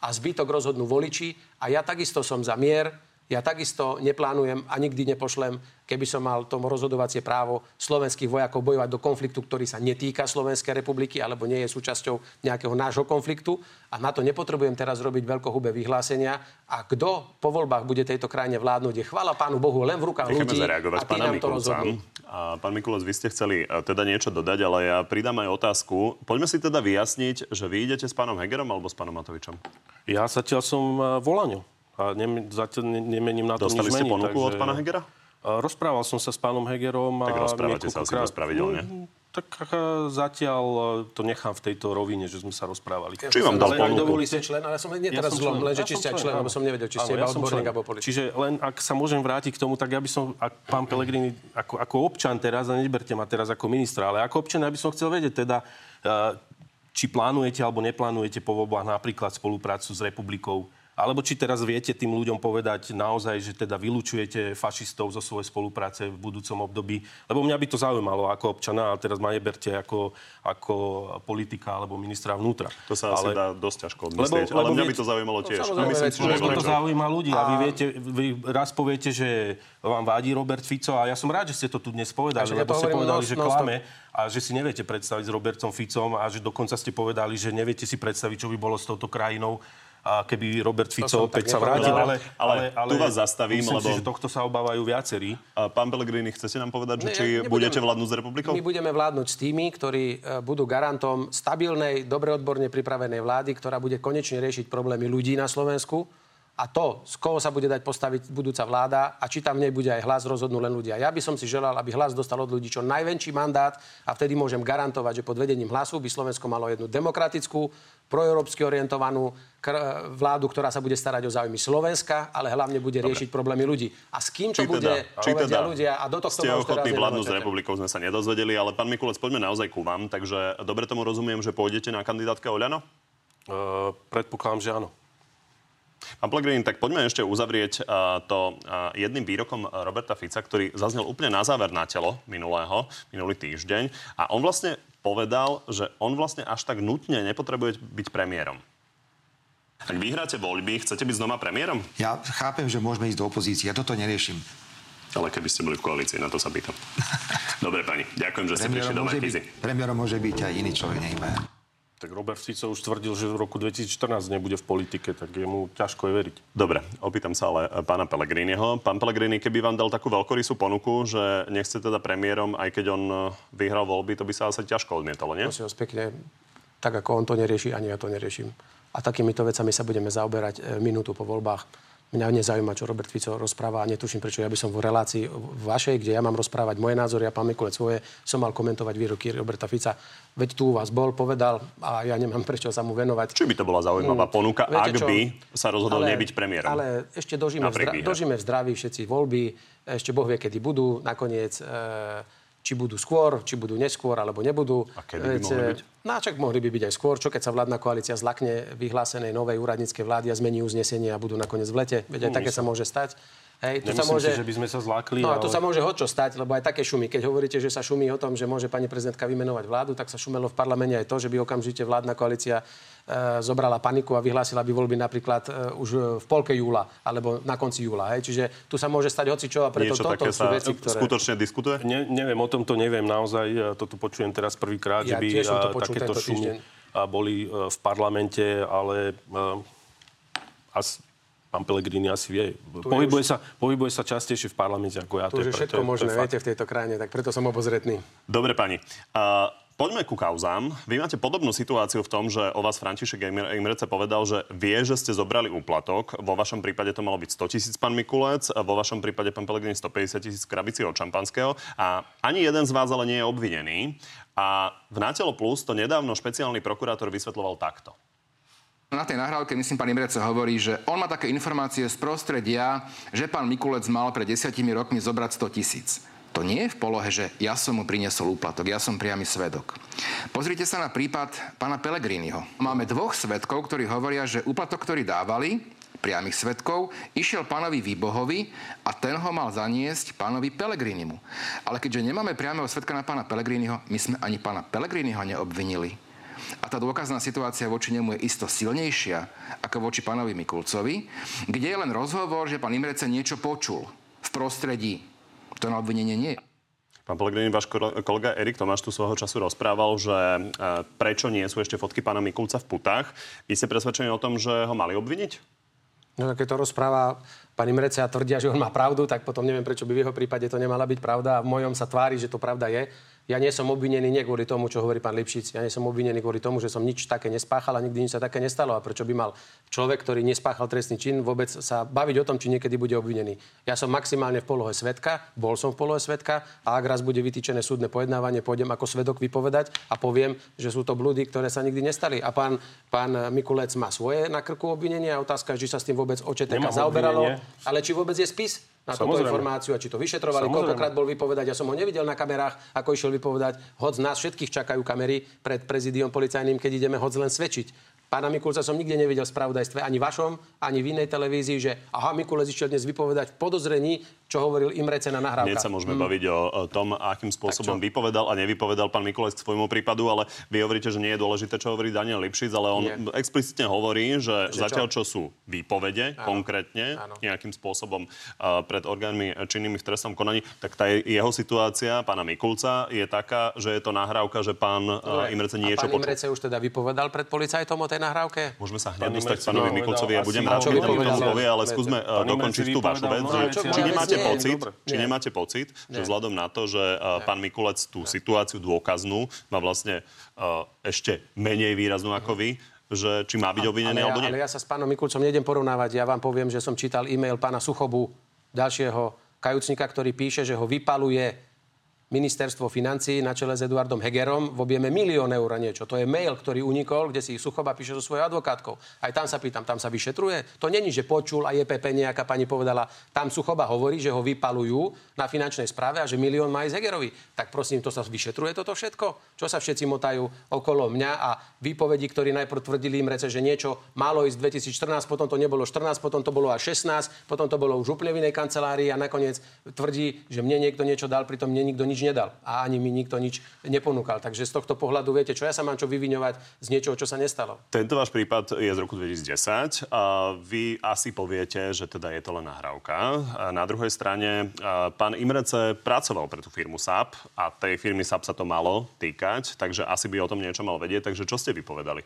a zbytok rozhodnú voliči. A ja takisto som za mier, ja takisto neplánujem a nikdy nepošlem, keby som mal tomu rozhodovacie právo slovenských vojakov bojovať do konfliktu, ktorý sa netýka Slovenskej republiky alebo nie je súčasťou nejakého nášho konfliktu. A na to nepotrebujem teraz robiť veľkohubé vyhlásenia. A kto po voľbách bude tejto krajine vládnuť, je chvala Pánu Bohu len v rukách Necháme ľudí zareagovať a pána Mikulca. A pán Mikulec, vy ste chceli e, teda niečo dodať, ale ja pridám aj otázku. Poďme si teda vyjasniť, že vy idete s pánom Hegerom alebo s pánom Matovičom? Ja zatiaľ som uh, Volaňo. A ne, zatiaľ ne, nemením na tom Dostali nič ste ponuku od pána Hegera? Rozprával som sa s pánom Hegerom. Tak a rozprávate sa asi pravidelne. No, tak uh, zatiaľ uh, to nechám v tejto rovine, že sme sa rozprávali. Či vám dal ponuku? dovolí ste člen, ale som nie Ja teraz zlom, len že Ja či ste člen, lebo som nevedel, či ste iba ja som odborník alebo politik. Čiže len ak sa môžem vrátiť k tomu, tak ja by som, ak pán Pelegrini, ako, ako občan teraz, a neberte ma teraz ako ministra, ale ako občan, ja by som chcel vedieť teda, uh, či plánujete alebo neplánujete po voľbách napríklad spoluprácu s republikou alebo či teraz viete tým ľuďom povedať naozaj, že teda vylúčujete fašistov zo svojej spolupráce v budúcom období? Lebo mňa by to zaujímalo ako občana a teraz ma neberte ako, ako politika alebo ministra vnútra. To sa asi Ale- dá dosť ťažko odmyslieť, Lebo- ale lebo mňa by viete- to zaujímalo tiež. A samozrejme, myslím si, že to prečo. zaujíma ľudí a vy viete, vy raz poviete, že vám vadí Robert Fico a ja som rád, že ste to tu dnes povedali, lebo ste povedali, že klame a že si neviete predstaviť s Robertom Ficom a že dokonca ste povedali, že neviete si predstaviť, čo by bolo s touto krajinou a keby Robert Fico opäť sa vrátil. nepovedal. Ale, Ale tu vás zastavím, myslím lebo- si, že tohto sa obávajú viacerí. A pán Pellegrini, chcete nám povedať, že Ne, či nebudem- budete vládnuť s republikou? My budeme vládnuť s tými, ktorí e, budú garantom stabilnej, dobre odborne pripravenej vlády, ktorá bude konečne riešiť problémy ľudí na Slovensku. A to, z koho sa bude dať postaviť budúca vláda a či tam v nej bude aj hlas, rozhodnú len ľudia. Ja by som si želal, aby hlas dostal od ľudí čo najväčší mandát a vtedy môžem garantovať, že pod vedením hlasu by Slovensko malo jednu demokratickú, proeurópsky orientovanú kr- vládu, ktorá sa bude starať o záujmy Slovenska, ale hlavne bude riešiť problémy ľudí. A s kým to Či bude, teda, či teda ľudia a do tohto ste ochotní vládnuť s republikou, sme sa nedozvedeli, ale pán Mikulec, poďme naozaj ku vám. Takže dobre tomu rozumiem, že pôjdete na kandidátke Oľano? Uh, predpokladám, že áno. Pán Pellegrini, tak poďme ešte uzavrieť uh, to uh, jedným výrokom uh, Roberta Fica, ktorý zaznel úplne na záver na telo minulého, minulý týždeň. A on vlastne povedal, že on vlastne až tak nutne nepotrebuje byť premiérom. Ak vyhráte voľby, chcete byť znova premiérom? Ja chápem, že môžeme ísť do opozície. Ja toto neriešim. Ale keby ste boli v koalícii, na to sa pýtam. Dobre, pani, ďakujem, že ste prišli do Markízy. premiérom môže byť aj iný človek, ja. Tak Robert Fico už tvrdil, že v roku 2014 nebude v politike, tak je mu ťažko je veriť. Dobre, opýtam sa ale e, pána Pellegriniho. Pán Pellegrini, keby vám dal takú veľkorysú ponuku, že nechce teda premiérom, aj keď on e, vyhral voľby, to by sa asi ťažko odmietalo, nie? Prosím vás pekne, tak ako on to nerieši, ani ja to neriešim. A takýmito vecami sa budeme zaoberať e, minútu po voľbách. Mňa nezaujíma, čo Robert Fico rozpráva a netuším, prečo ja by som v relácii vašej, kde ja mám rozprávať moje názory a pán Mikulec svoje, som mal komentovať výroky Roberta Fica. Veď tu u vás bol, povedal a ja nemám prečo sa mu venovať. Či by to bola zaujímavá ponuka, Mm. Viete ak čo? by sa rozhodol nebyť premiérom? Ale ešte dožíme, v zdra- dožíme v zdraví všetci voľby. Ešte Boh vie, kedy budú. Nakoniec, e, či budú skôr, či budú neskôr, alebo nebudú. A kedy by mohli byť? No a čak mohli by byť aj skôr. Čo keď sa vládna koalícia zlakne vyhlásenej novej úradníckej vlády a zmení uznesenie a budú nakoniec v lete? Veď aj také sa môže stať. Hej, tu sa môže... si, že by sme sa zlákli, No a tu ale- sa môže hočo stať, lebo aj také šumy. Keď hovoríte, že sa šumí o tom, že môže pani prezidentka vymenovať vládu, tak sa šumelo v parlamente aj to, že by okamžite vládna koalícia e, zobrala paniku a vyhlásila by voľby napríklad e, už v polke júla alebo na konci júla. Hej. Čiže tu sa môže stať hocičo a preto Niečo toto sú veci, ktoré... skutočne diskutuje? Ne, neviem, o tomto neviem naozaj, e, toto počujem teraz prvýkrát, Ja že by to počul takéto šumy týždeň. boli v parlamente, ale as, pán Pellegrini asi vie. Pohybuje, sa, pohybuje sa častejšie v parlamente ako ja. Tu už je všetko to možné, to je fakt. viete, v tejto krajine, tak preto som obozretný. Dobre, pani. Uh, Poďme ku kauzám. Vy máte podobnú situáciu v tom, že o vás František Imrece povedal, že vie, že ste zobrali úplatok. Vo vašom prípade to malo byť 100 tisíc, pán Mikulec. Vo vašom prípade, pán Pelegrini, 150 tisíc krabici od šampanského. A ani jeden z vás ale nie je obvinený. A v Nátelo Plus to nedávno špeciálny prokurátor vysvetloval takto. Na tej nahrávke, myslím, pán Imrece hovorí, že on má také informácie z prostredia, že pán Mikulec mal pred desiatimi rokmi zobrať 100 tisíc. To nie je v polohe, že ja som mu priniesol úplatok, ja som priamy svedok. Pozrite sa na prípad pána Pelegriniho. Máme dvoch svedkov, ktorí hovoria, že úplatok, ktorý dávali, priamých svetkov, išiel pánovi Výbohovi a ten ho mal zaniesť pánovi Pelegrinimu. Ale keďže nemáme priamého svetka na pána Pelegriniho, my sme ani pána Pelegriniho neobvinili. A tá dôkazná situácia voči nemu je isto silnejšia ako voči pánovi Mikulcovi, kde je len rozhovor, že pán Imrece niečo počul v prostredí. To na obvinenie nie je. Pán Pellegrini, váš kolega Erik Tomáš tu svojho času rozprával, že e, prečo nie sú ešte fotky pána Mikulca v putách. Vy ste presvedčení o tom, že ho mali obviniť? No keď to rozpráva pani Mrece a tvrdia, že on má pravdu, tak potom neviem, prečo by v jeho prípade to nemala byť pravda. A v mojom sa tvári, že to pravda je. Ja nie som obvinený nie kvôli tomu, čo hovorí pán Lipšic. Ja nie som obvinený kvôli tomu, že som nič také nespáchal a nikdy nič sa také nestalo. A prečo by mal človek, ktorý nespáchal trestný čin, vôbec sa baviť o tom, či niekedy bude obvinený. Ja som maximálne v polohe svetka, bol som v polohe svetka a ak raz bude vytýčené súdne pojednávanie, pôjdem ako svedok vypovedať a poviem, že sú to blúdy, ktoré sa nikdy nestali. A pán, pán Mikulec má svoje na krku obvinenie a otázka, či sa s tým vôbec očeteka zaoberalo, ale či vôbec je spis na túto informáciu a či to vyšetrovali, Samozrejme. koľkokrát bol vypovedať. Ja som ho nevidel na kamerách, ako išiel vypovedať. Hoď z nás všetkých čakajú kamery pred prezidiom policajným, keď ideme hoď len svedčiť. Pána Mikulca som nikde nevidel v spravodajstve ani vašom, ani v inej televízii, že aha, Mikulec išiel dnes vypovedať v podozrení, čo hovoril Imrece na nahrávka. Dnes sa môžeme hmm. baviť o, o tom, akým spôsobom vypovedal a nevypovedal pán Mikulec k svojmu prípadu, ale vy hovoríte, že nie je dôležité, čo hovorí Daniel Lipšic, ale on nie. explicitne hovorí, že, že zatiaľ čo sú výpovede Áno. konkrétne Áno. nejakým spôsobom uh, pred orgánmi činnými v trestnom konaní, tak tá jeho situácia, pána Mikulca, je taká, že je to nahrávka, že pán uh, Imrece niečo a pán Imrece už teda vypovedal pred policajtom o tej nahrávke? Môžeme sa hneď dostať k pánovi Mikulcovi a budem rád, že to povie, ale skúsme eh, dokončiť tú vašu vec. Či nemáte pocit, či nemáte pocit, že vzhľadom na to, že eh, pán Mikulec tú situáciu dôkaznú má vlastne eh, ešte menej výraznú ako vy, že či má byť obvinený alebo nie. Ale ja sa s pánom Mikulcom nejdem porovnávať. Ja vám poviem, že som čítal e-mail pána Suchobu, ďalšieho kajúcnika, ktorý píše, že ho vypaluje ministerstvo financí na čele s Eduardom Hegerom v objeme milión eur a niečo. To je mail, ktorý unikol, kde si Suchoba píše so svojou advokátkou. Aj tam sa pýtam, tam sa vyšetruje? To není, že počul a JPP nejaká pani povedala, tam Suchoba hovorí, že ho vypalujú na finančnej správe a že milión má ísť Hegerovi. Tak prosím, to sa vyšetruje toto všetko? Čo sa všetci motajú okolo mňa a výpovedí, ktorí najprv tvrdili im rece, že niečo malo ísť 2014, potom to nebolo 14, potom to bolo až 16, potom to bolo už úplne v inej kancelárii a nakoniec tvrdí, že mne niekto niečo dal, pritom mne nikto nič nedal. A ani mi nikto nič neponúkal. Takže z tohto pohľadu viete, čo ja sa mám čo vyviňovať z niečoho, čo sa nestalo. Tento váš prípad je z roku 2010. A vy asi poviete, že teda je to len nahrávka. A na druhej strane pán Imrece pracoval pre tú firmu SAP a tej firmy SAP sa to malo týkať, takže asi by o tom niečo mal vedieť. Takže čo ste vypovedali?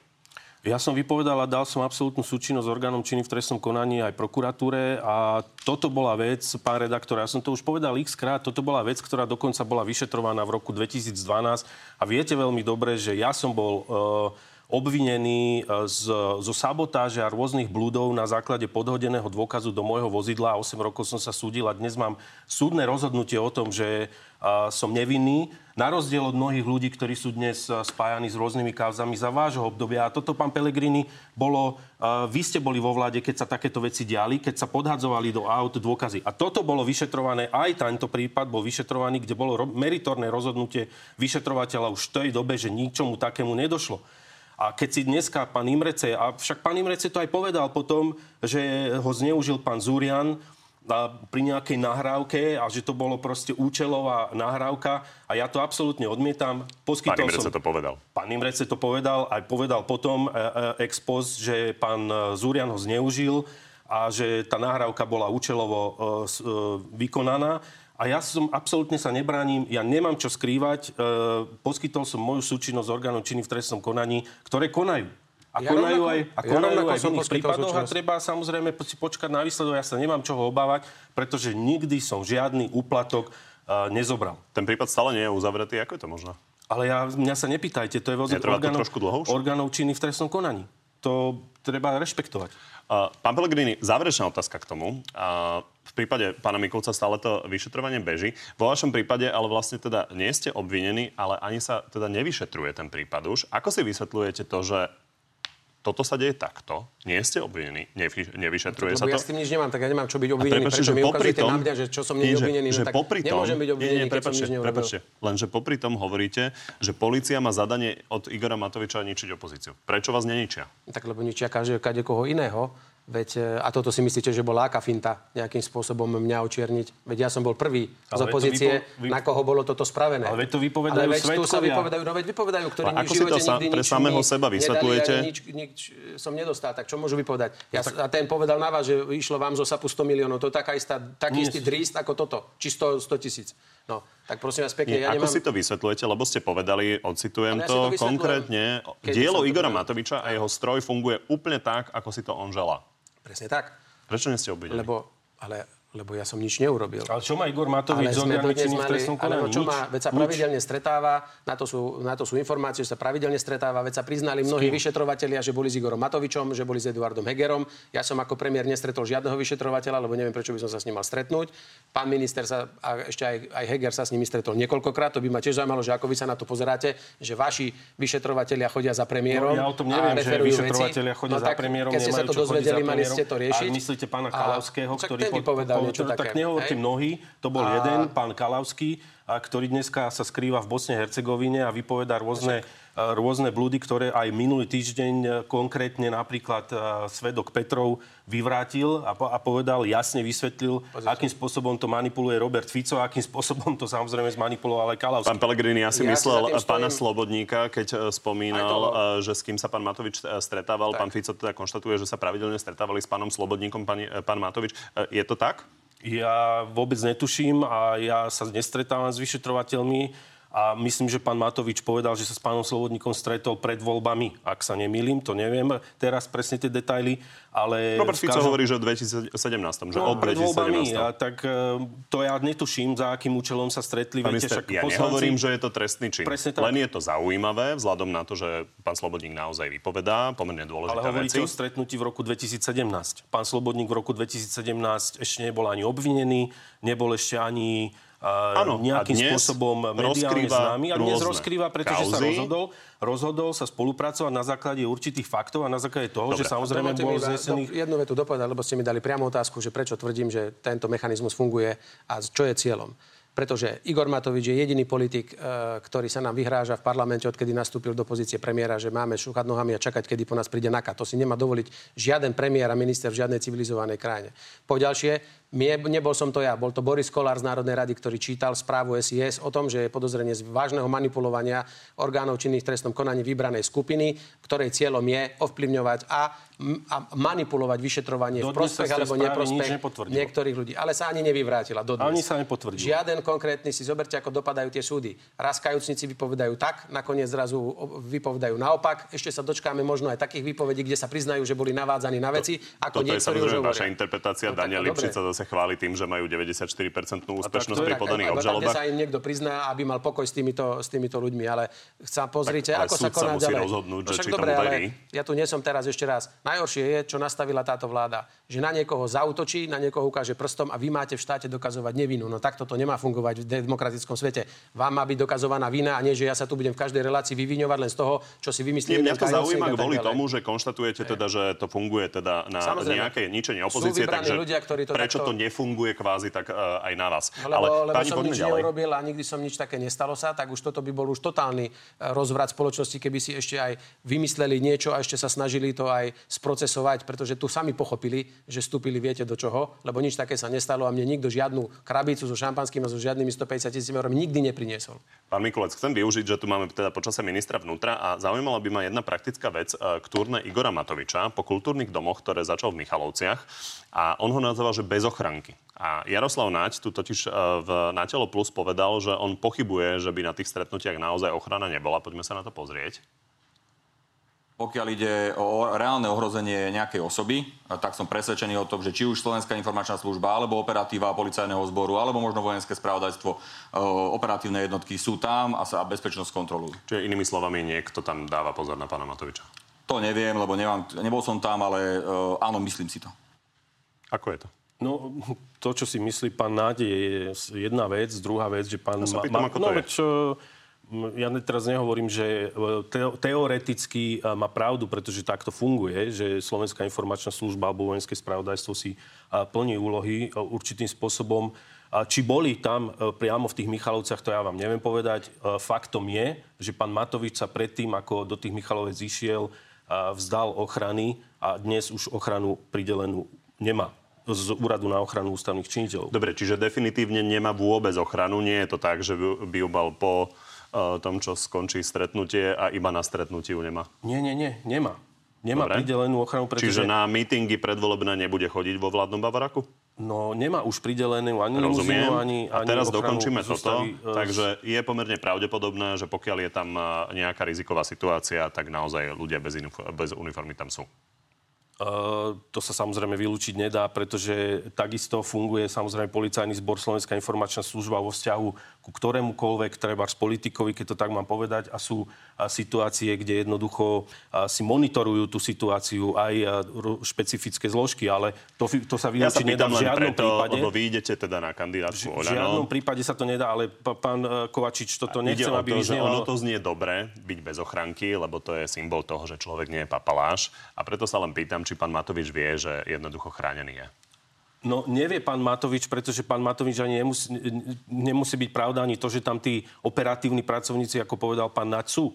Ja som vypovedal a dal som absolútnu súčinnosť orgánom činy v trestnom konaní aj prokuratúre a toto bola vec, pán redaktor, ja som to už povedal x krát, toto bola vec, ktorá dokonca bola vyšetrovaná v roku 2012 a viete veľmi dobre, že ja som bol uh, obvinený e, z, zo sabotáže a rôznych blúdov na základe podhodeného dôkazu do môjho vozidla. 8 rokov som sa súdil a dnes mám súdne rozhodnutie o tom, že uh, som nevinný. Na rozdiel od mnohých ľudí, ktorí sú dnes e, spájani s rôznymi kauzami za vášho obdobia. A toto, pán Pellegrini, bolo... Uh, vy ste boli vo vláde, keď sa takéto veci diali, keď sa podhadzovali do aut dôkazy. A toto bolo vyšetrované, aj tento prípad bol vyšetrovaný, kde bolo ro- meritorné rozhodnutie vyšetrovateľa už v tej dobe, že ničomu takému nedošlo. A keď si dneska pán Imrece, a však pán Imrece to aj povedal potom, že ho zneužil pán Zúrian, pri nejakej nahrávke a že to bolo proste účelová nahrávka a ja to absolútne odmietam. Poskytol pán Imrece som, to povedal. Pán Imrece to povedal, aj povedal potom e, e, ex post, že pán Zúrian ho zneužil a že tá nahrávka bola účelovo e, e, vykonaná. A ja som absolútne sa nebránim, ja nemám čo skrývať. E, poskytol som moju súčinnosť orgánov činy v trestnom konaní, ktoré konajú. A ja konajú rovnako, aj, a konajú ja aj v iných prípadoch a treba samozrejme si počkať na výsledok. Ja sa nemám čoho obávať, pretože nikdy som žiadny úplatok uh, nezobral. Ten prípad stále nie je uzavretý. Ako je to možné? Ale ja, mňa sa nepýtajte, to je vozit orgánov, orgánov činy v trestnom konaní. To treba rešpektovať. Uh, pán Pellegrini, záverečná otázka k tomu. Uh, v prípade pána Mikulca stále to vyšetrovanie beží. Vo vašom prípade ale vlastne teda nie ste obvinení, ale ani sa teda nevyšetruje ten prípad už. Ako si vysvetľujete to, že toto sa deje takto, nie ste obvinení, nevy, nevyšetruje no, sa to. Ja s tým nič nemám, tak ja nemám čo byť obvinený, prečo mi ukazujete tom, na mňa, že čo som nie, obvinený, že, no, tak popri tom, nemôžem byť obvinený, nie, nie, prepačte, prepačte, lenže popri tom hovoríte, že policia má zadanie od Igora Matoviča ničiť opozíciu. Prečo vás neničia? Tak lebo ničia kade koho iného Veď, e, a toto si myslíte, že bola aká finta nejakým spôsobom mňa očierniť? Veď ja som bol prvý z opozície, vypo, vypo, na koho bolo toto spravené. Ale veď to vypovedajú Ale veď tu sa vypovedajú, no veď vypovedajú, ktorí ako si to sa, pre samého seba vysvetľujete? Nič, nič, som nedostal, tak čo môžu vypovedať? Ja, no, tak... A ten povedal na vás, že išlo vám zo SAPu 100 miliónov. To je taká istá, taký istý dríst ako toto. Či 100, 100 tisíc. No, tak prosím vás pekne, Nie, ja Ako nemám... si to vysvetľujete? Lebo ste povedali, odcitujem ja to, to konkrétne, dielo Igora Matoviča a jeho stroj funguje úplne tak, ako si to on želá. Presne tak. Prečo nie ste obvinení? Lebo, ale lebo ja som nič neurobil. Ale čo má Igor Matovič z orgánmi v trestnom konaní? čo má, veď sa nič. pravidelne stretáva, na to, sú, na to sú informácie, že sa pravidelne stretáva, veď sa priznali mnohí vyšetrovatelia, že boli s Igorom Matovičom, že boli s Eduardom Hegerom. Ja som ako premiér nestretol žiadneho vyšetrovateľa, lebo neviem, prečo by som sa s ním mal stretnúť. Pán minister sa, a ešte aj, aj Heger sa s nimi stretol niekoľkokrát. To by ma tiež zaujímalo, že ako vy sa na to pozeráte, že vaši vyšetrovatelia chodia za premiérom. No, ja o tom neviem, že vyšetrovatelia chodia no, za premiérom. Keď ste sa to dozvedeli, mali ste to riešiť. A myslíte pána Kalavského, ktorý povedal niečo také. Tak nehovorte mnohí, to bol a... jeden, pán Kalavský, a ktorý dneska sa skrýva v Bosne Hercegovine a vypovedá rôzne, rôzne blúdy, ktoré aj minulý týždeň e, konkrétne napríklad e, svedok Petrov vyvrátil a, po, a povedal, jasne vysvetlil, Pozrite. akým spôsobom to manipuluje Robert Fico a akým spôsobom to samozrejme zmanipuloval aj Kalavský. Pán Pellegrini, ja si ja myslel pána Slobodníka, keď e, spomínal, že s kým sa pán Matovič stretával. Tak. Pán Fico teda konštatuje, že sa pravidelne stretávali s pánom Slobodníkom, pán, pán Matovič. Je to tak? Ja vôbec netuším a ja sa nestretávam s vyšetrovateľmi a myslím, že pán Matovič povedal, že sa s pánom Slobodníkom stretol pred voľbami. Ak sa nemýlim, to neviem teraz presne tie detaily, ale... Robert Fico každom... hovorí, že v 2017, že no, od 2017. Voľbami, a tak e, to ja netuším, za akým účelom sa stretli. Pán Viete, však ja poslanci... nehovorím, že je to trestný čin. Presne tak. Len je to zaujímavé, vzhľadom na to, že pán Slobodník naozaj vypovedá pomerne dôležité Ale hovoríte veci. o stretnutí v roku 2017. Pán Slobodník v roku 2017 ešte nebol ani obvinený, nebol ešte ani Áno, nejakým a spôsobom mediálne známy. A dnes rozkrýva, pretože kauzy. sa rozhodol, rozhodol sa spolupracovať na základe určitých faktov a na základe toho, Dobre. že samozrejme bol znesený... Do, jednu vetu dopovedať, lebo ste mi dali priamo otázku, že prečo tvrdím, že tento mechanizmus funguje a čo je cieľom pretože Igor Matovič je jediný politik, e, ktorý sa nám vyhráža v parlamente, odkedy nastúpil do pozície premiéra, že máme šúchať nohami a čakať, kedy po nás príde NAKA. To si nemá dovoliť žiaden premiér a minister v žiadnej civilizovanej krajine. Po ďalšie, nebol som to ja, bol to Boris Kolár z Národnej rady, ktorý čítal správu SIS o tom, že je podozrenie z vážneho manipulovania orgánov činných v trestnom konaní vybranej skupiny, ktorej cieľom je ovplyvňovať a, a manipulovať vyšetrovanie do v prospech alebo neprospech niektorých ľudí. Ale sa ani nevyvrátila. Dodnes. Ani sa nepotvrdilo. Žiaden konkrétny si zoberte, ako dopadajú tie súdy. Raz kajúcnici vypovedajú tak, nakoniec zrazu vypovedajú naopak. Ešte sa dočkáme možno aj takých výpovedí, kde sa priznajú, že boli navádzaní na veci, ako Toto je samozrejme vaša interpretácia. No, Daniel Lipšica sa chváli tým, že majú 94% úspešnosť pri podaných obžalobách. sa im niekto prizná, aby mal pokoj s týmito, s týmito ľuďmi, ale chcem pozrite, tak, ako sa koná ďalej. rozhodnúť, no, že či dobre, ale ja tu nie som teraz ešte raz. Najhoršie je, čo nastavila táto vláda. Že na niekoho zautočí, na niekoho ukáže prstom a vy máte v štáte dokazovať nevinu. No takto to nemá fungovať v demokratickom svete. Vám má byť dokazovaná vina a nie, že ja sa tu budem v každej relácii vyviňovať len z toho, čo si vymyslím. Mňa to zaujíma kvôli tomu, že konštatujete teda, že to funguje teda na Samozrejme. nejaké ničenie opozície, takže ľudia, ktorí to prečo. To nefunguje kvázi tak uh, aj na vás. Lebo, Ale lebo pani, som nič ďalej. neurobil a nikdy som nič také nestalo sa, tak už toto by bol už totálny uh, rozvrat spoločnosti, keby si ešte aj vymysleli niečo a ešte sa snažili to aj sprocesovať, pretože tu sami pochopili, že vstúpili viete do čoho, lebo nič také sa nestalo a mne nikto žiadnu krabicu so šampanským a so žiadnymi 150 tisíc eurami nikdy nepriniesol. Pán Mikulec, chcem využiť, že tu máme teda počasie ministra vnútra a zaujímala by ma jedna praktická vec k turne Igora Matoviča po kultúrnych domoch, ktoré začal v Michalovciach a on ho nazval, že bez ochranky. A Jaroslav Naď tu totiž e, v Natelo Plus povedal, že on pochybuje, že by na tých stretnutiach naozaj ochrana nebola. Poďme sa na to pozrieť. Pokiaľ ide o reálne ohrozenie nejakej osoby, tak som presvedčený o tom, že či už Slovenská informačná služba, alebo operatíva policajného zboru, alebo možno vojenské spravodajstvo, operatívne jednotky sú tam a sa bezpečnosť kontrolujú. Čiže inými slovami niekto tam dáva pozor na pána Matoviča? To neviem, lebo nemám, nebol som tam, ale áno, myslím si to. Ako je to? No, to, čo si myslí pán Náde, je jedna vec. Druhá vec, že pán... Ja sa pýtam, ma, ako to no, je. Čo, ja teraz nehovorím, že e, teoreticky e, má pravdu, pretože takto funguje, že Slovenská informačná služba alebo vojenské spravodajstvo si plní úlohy určitým spôsobom. Či boli tam priamo v tých Michalovciach, to ja vám neviem povedať. Faktom je, že pán Matovič sa predtým, ako do tých Michalovec išiel, vzdal ochrany a dnes už ochranu pridelenú nemá z úradu na ochranu ústavných činiteľov. Dobre, čiže definitívne nemá vôbec ochranu. Nie je to tak, že by ju mal po uh, tom, čo skončí stretnutie a iba na stretnutí ju nemá? Nie, nie, nie, nemá. Nemá Dobre. pridelenú ochranu, pretože... Čiže na mítingy predvolebné nebude chodiť vo vládnom Bavaraku? No, nemá už pridelenú ani Rozumiem. limuzínu, ani, a ani teraz ochranu dokončíme z toto. e, Takže je pomerne pravdepodobné, že pokiaľ je tam e, nejaká riziková situácia, tak naozaj ľudia bez, inf- bez uniformy tam sú. Uh, to sa samozrejme vylúčiť nedá, pretože takisto funguje samozrejme policajný zbor Slovenská informačná služba vo vzťahu ku ktorémukoľvek, treba z politikovi, keď to tak mám povedať, a sú situácie, kde jednoducho si monitorujú tú situáciu aj špecifické zložky, ale to, to sa Ja vylúčiť nedá pýtam v žiadnom preto, prípade. lebo vy idete teda na kandidátku V žiadnom prípade sa to nedá, ale pán e, Kovačič, toto nechcem, aby to, vyznelo... ono to znie dobre, byť bez ochranky, lebo to je symbol toho, že človek nie je papaláš. A preto sa len pýtam, či pán Matovič vie, že jednoducho chránený je. No nevie pán Matovič, pretože pán Matovič ani nemusí, nemusí byť pravda ani to, že tam tí operatívni pracovníci, ako povedal pán Naď, sú.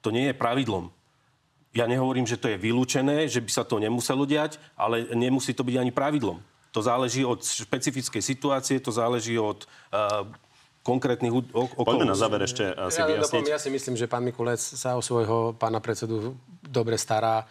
To nie je pravidlom. Ja nehovorím, že to je vylúčené, že by sa to nemuselo diať, ale nemusí to byť ani pravidlom. To záleží od špecifickej situácie, to záleží od uh, konkrétnych u- o- Poďme na okolností. záver ešte uh, si Ja, vyjasniť. ja si myslím, že pán Mikulec sa o svojho pána predsedu dobre stará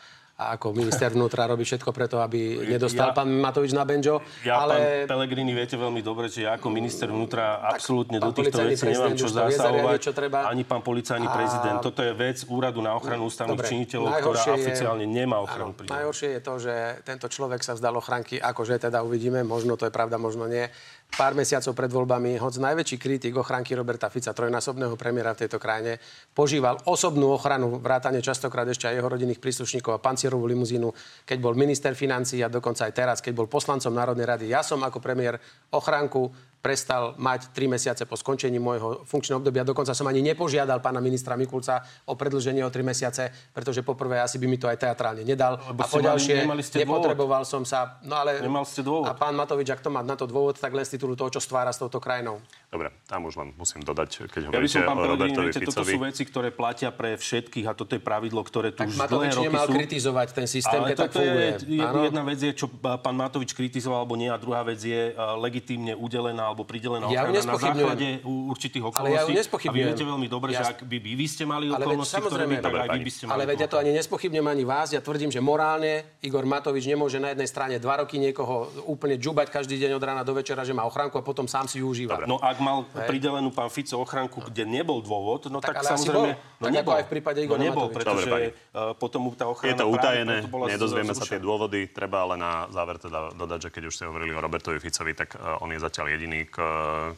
a ako minister vnútra robí všetko preto, aby nedostal Ja- pán Matovič na benžo. Ja, ale pán Pelegrini, viete veľmi dobre, že ja ako minister vnútra absolútne do týchto vecí nemám čo zasahovať. čo treba. Ani pán policajný A- prezident. Toto je vec úradu na ochranu ústavných Dobre, činiteľov, ktorá je- oficiálne nemá ochranu pri najhoršie je to, že tento človek sa vzdal ochranky, akože teda uvidíme, možno to je pravda, možno nie. Pár mesiacov pred voľbami, hoď najväčší kritik ochranky Roberta Fica, trojnásobného premiéra v tejto krajine, požíval osobnú ochranu, vrátane častokrát ešte aj jeho rodinných príslušníkov a pancierovú limuzínu, keď bol minister financí a dokonca aj teraz, keď bol poslancom Národnej rady. Ja som ako premiér ochranku prestal mať 3 mesiace po skončení môjho funkčného obdobia. Dokonca som ani nepožiadal pána ministra Mikulca o predlženie o 3 mesiace, pretože poprvé asi by mi to aj teatrálne nedal. Lebo a poďalšie nemali ste dôvod. nepotreboval som sa... No ale... Nemal ste dôvod. A pán Matovič, ak to má na to dôvod, tak len z titulu toho, čo stvára s touto krajinou. Dobre, tam už len musím dodať, keď Ja by hovoríte som, pán o Robertovi viete, toto Ficovi. sú veci, ktoré platia pre všetkých a toto je pravidlo, ktoré tu Tak už Matovič dlhé roky nemal sú. kritizovať ten systém, Ale keď tak toto je, funguje. je, Áno. jedna vec je, čo pán Matovič kritizoval alebo nie, a druhá vec je uh, legitímne udelená alebo pridelená Ja ochrana na základe určitých Ale ja ju okolností. a vy viete veľmi dobre, Ja- že ak by vy, vy ste mali Ale veď okolnosti, ktoré samozrejme, by, tak aj vy by ste mali. Ale veď ja to ani nespochybnem ani vás. Ja tvrdím, že morálne Igor Matovič nemôže na jednej strane dva roky niekoho úplne džubať každý deň od rána do večera, že má ochránku a potom sám si ju užíva. No ak mal pridelenú pán Fico ochránku, kde nebol dôvod, no tak, Tak samozrejme... bol. No Tak ako nebol. aj v prípade no Igora nebol, Matoviča. pretože Dobre, pani. uh, potom tá ochrana Je to utajené, bola nedozvieme sa zrušená. tie dôvody. Treba ale na záver teda dodať, že keď už ste hovorili o Robertovi Ficovi, tak e, on je zatiaľ jediný,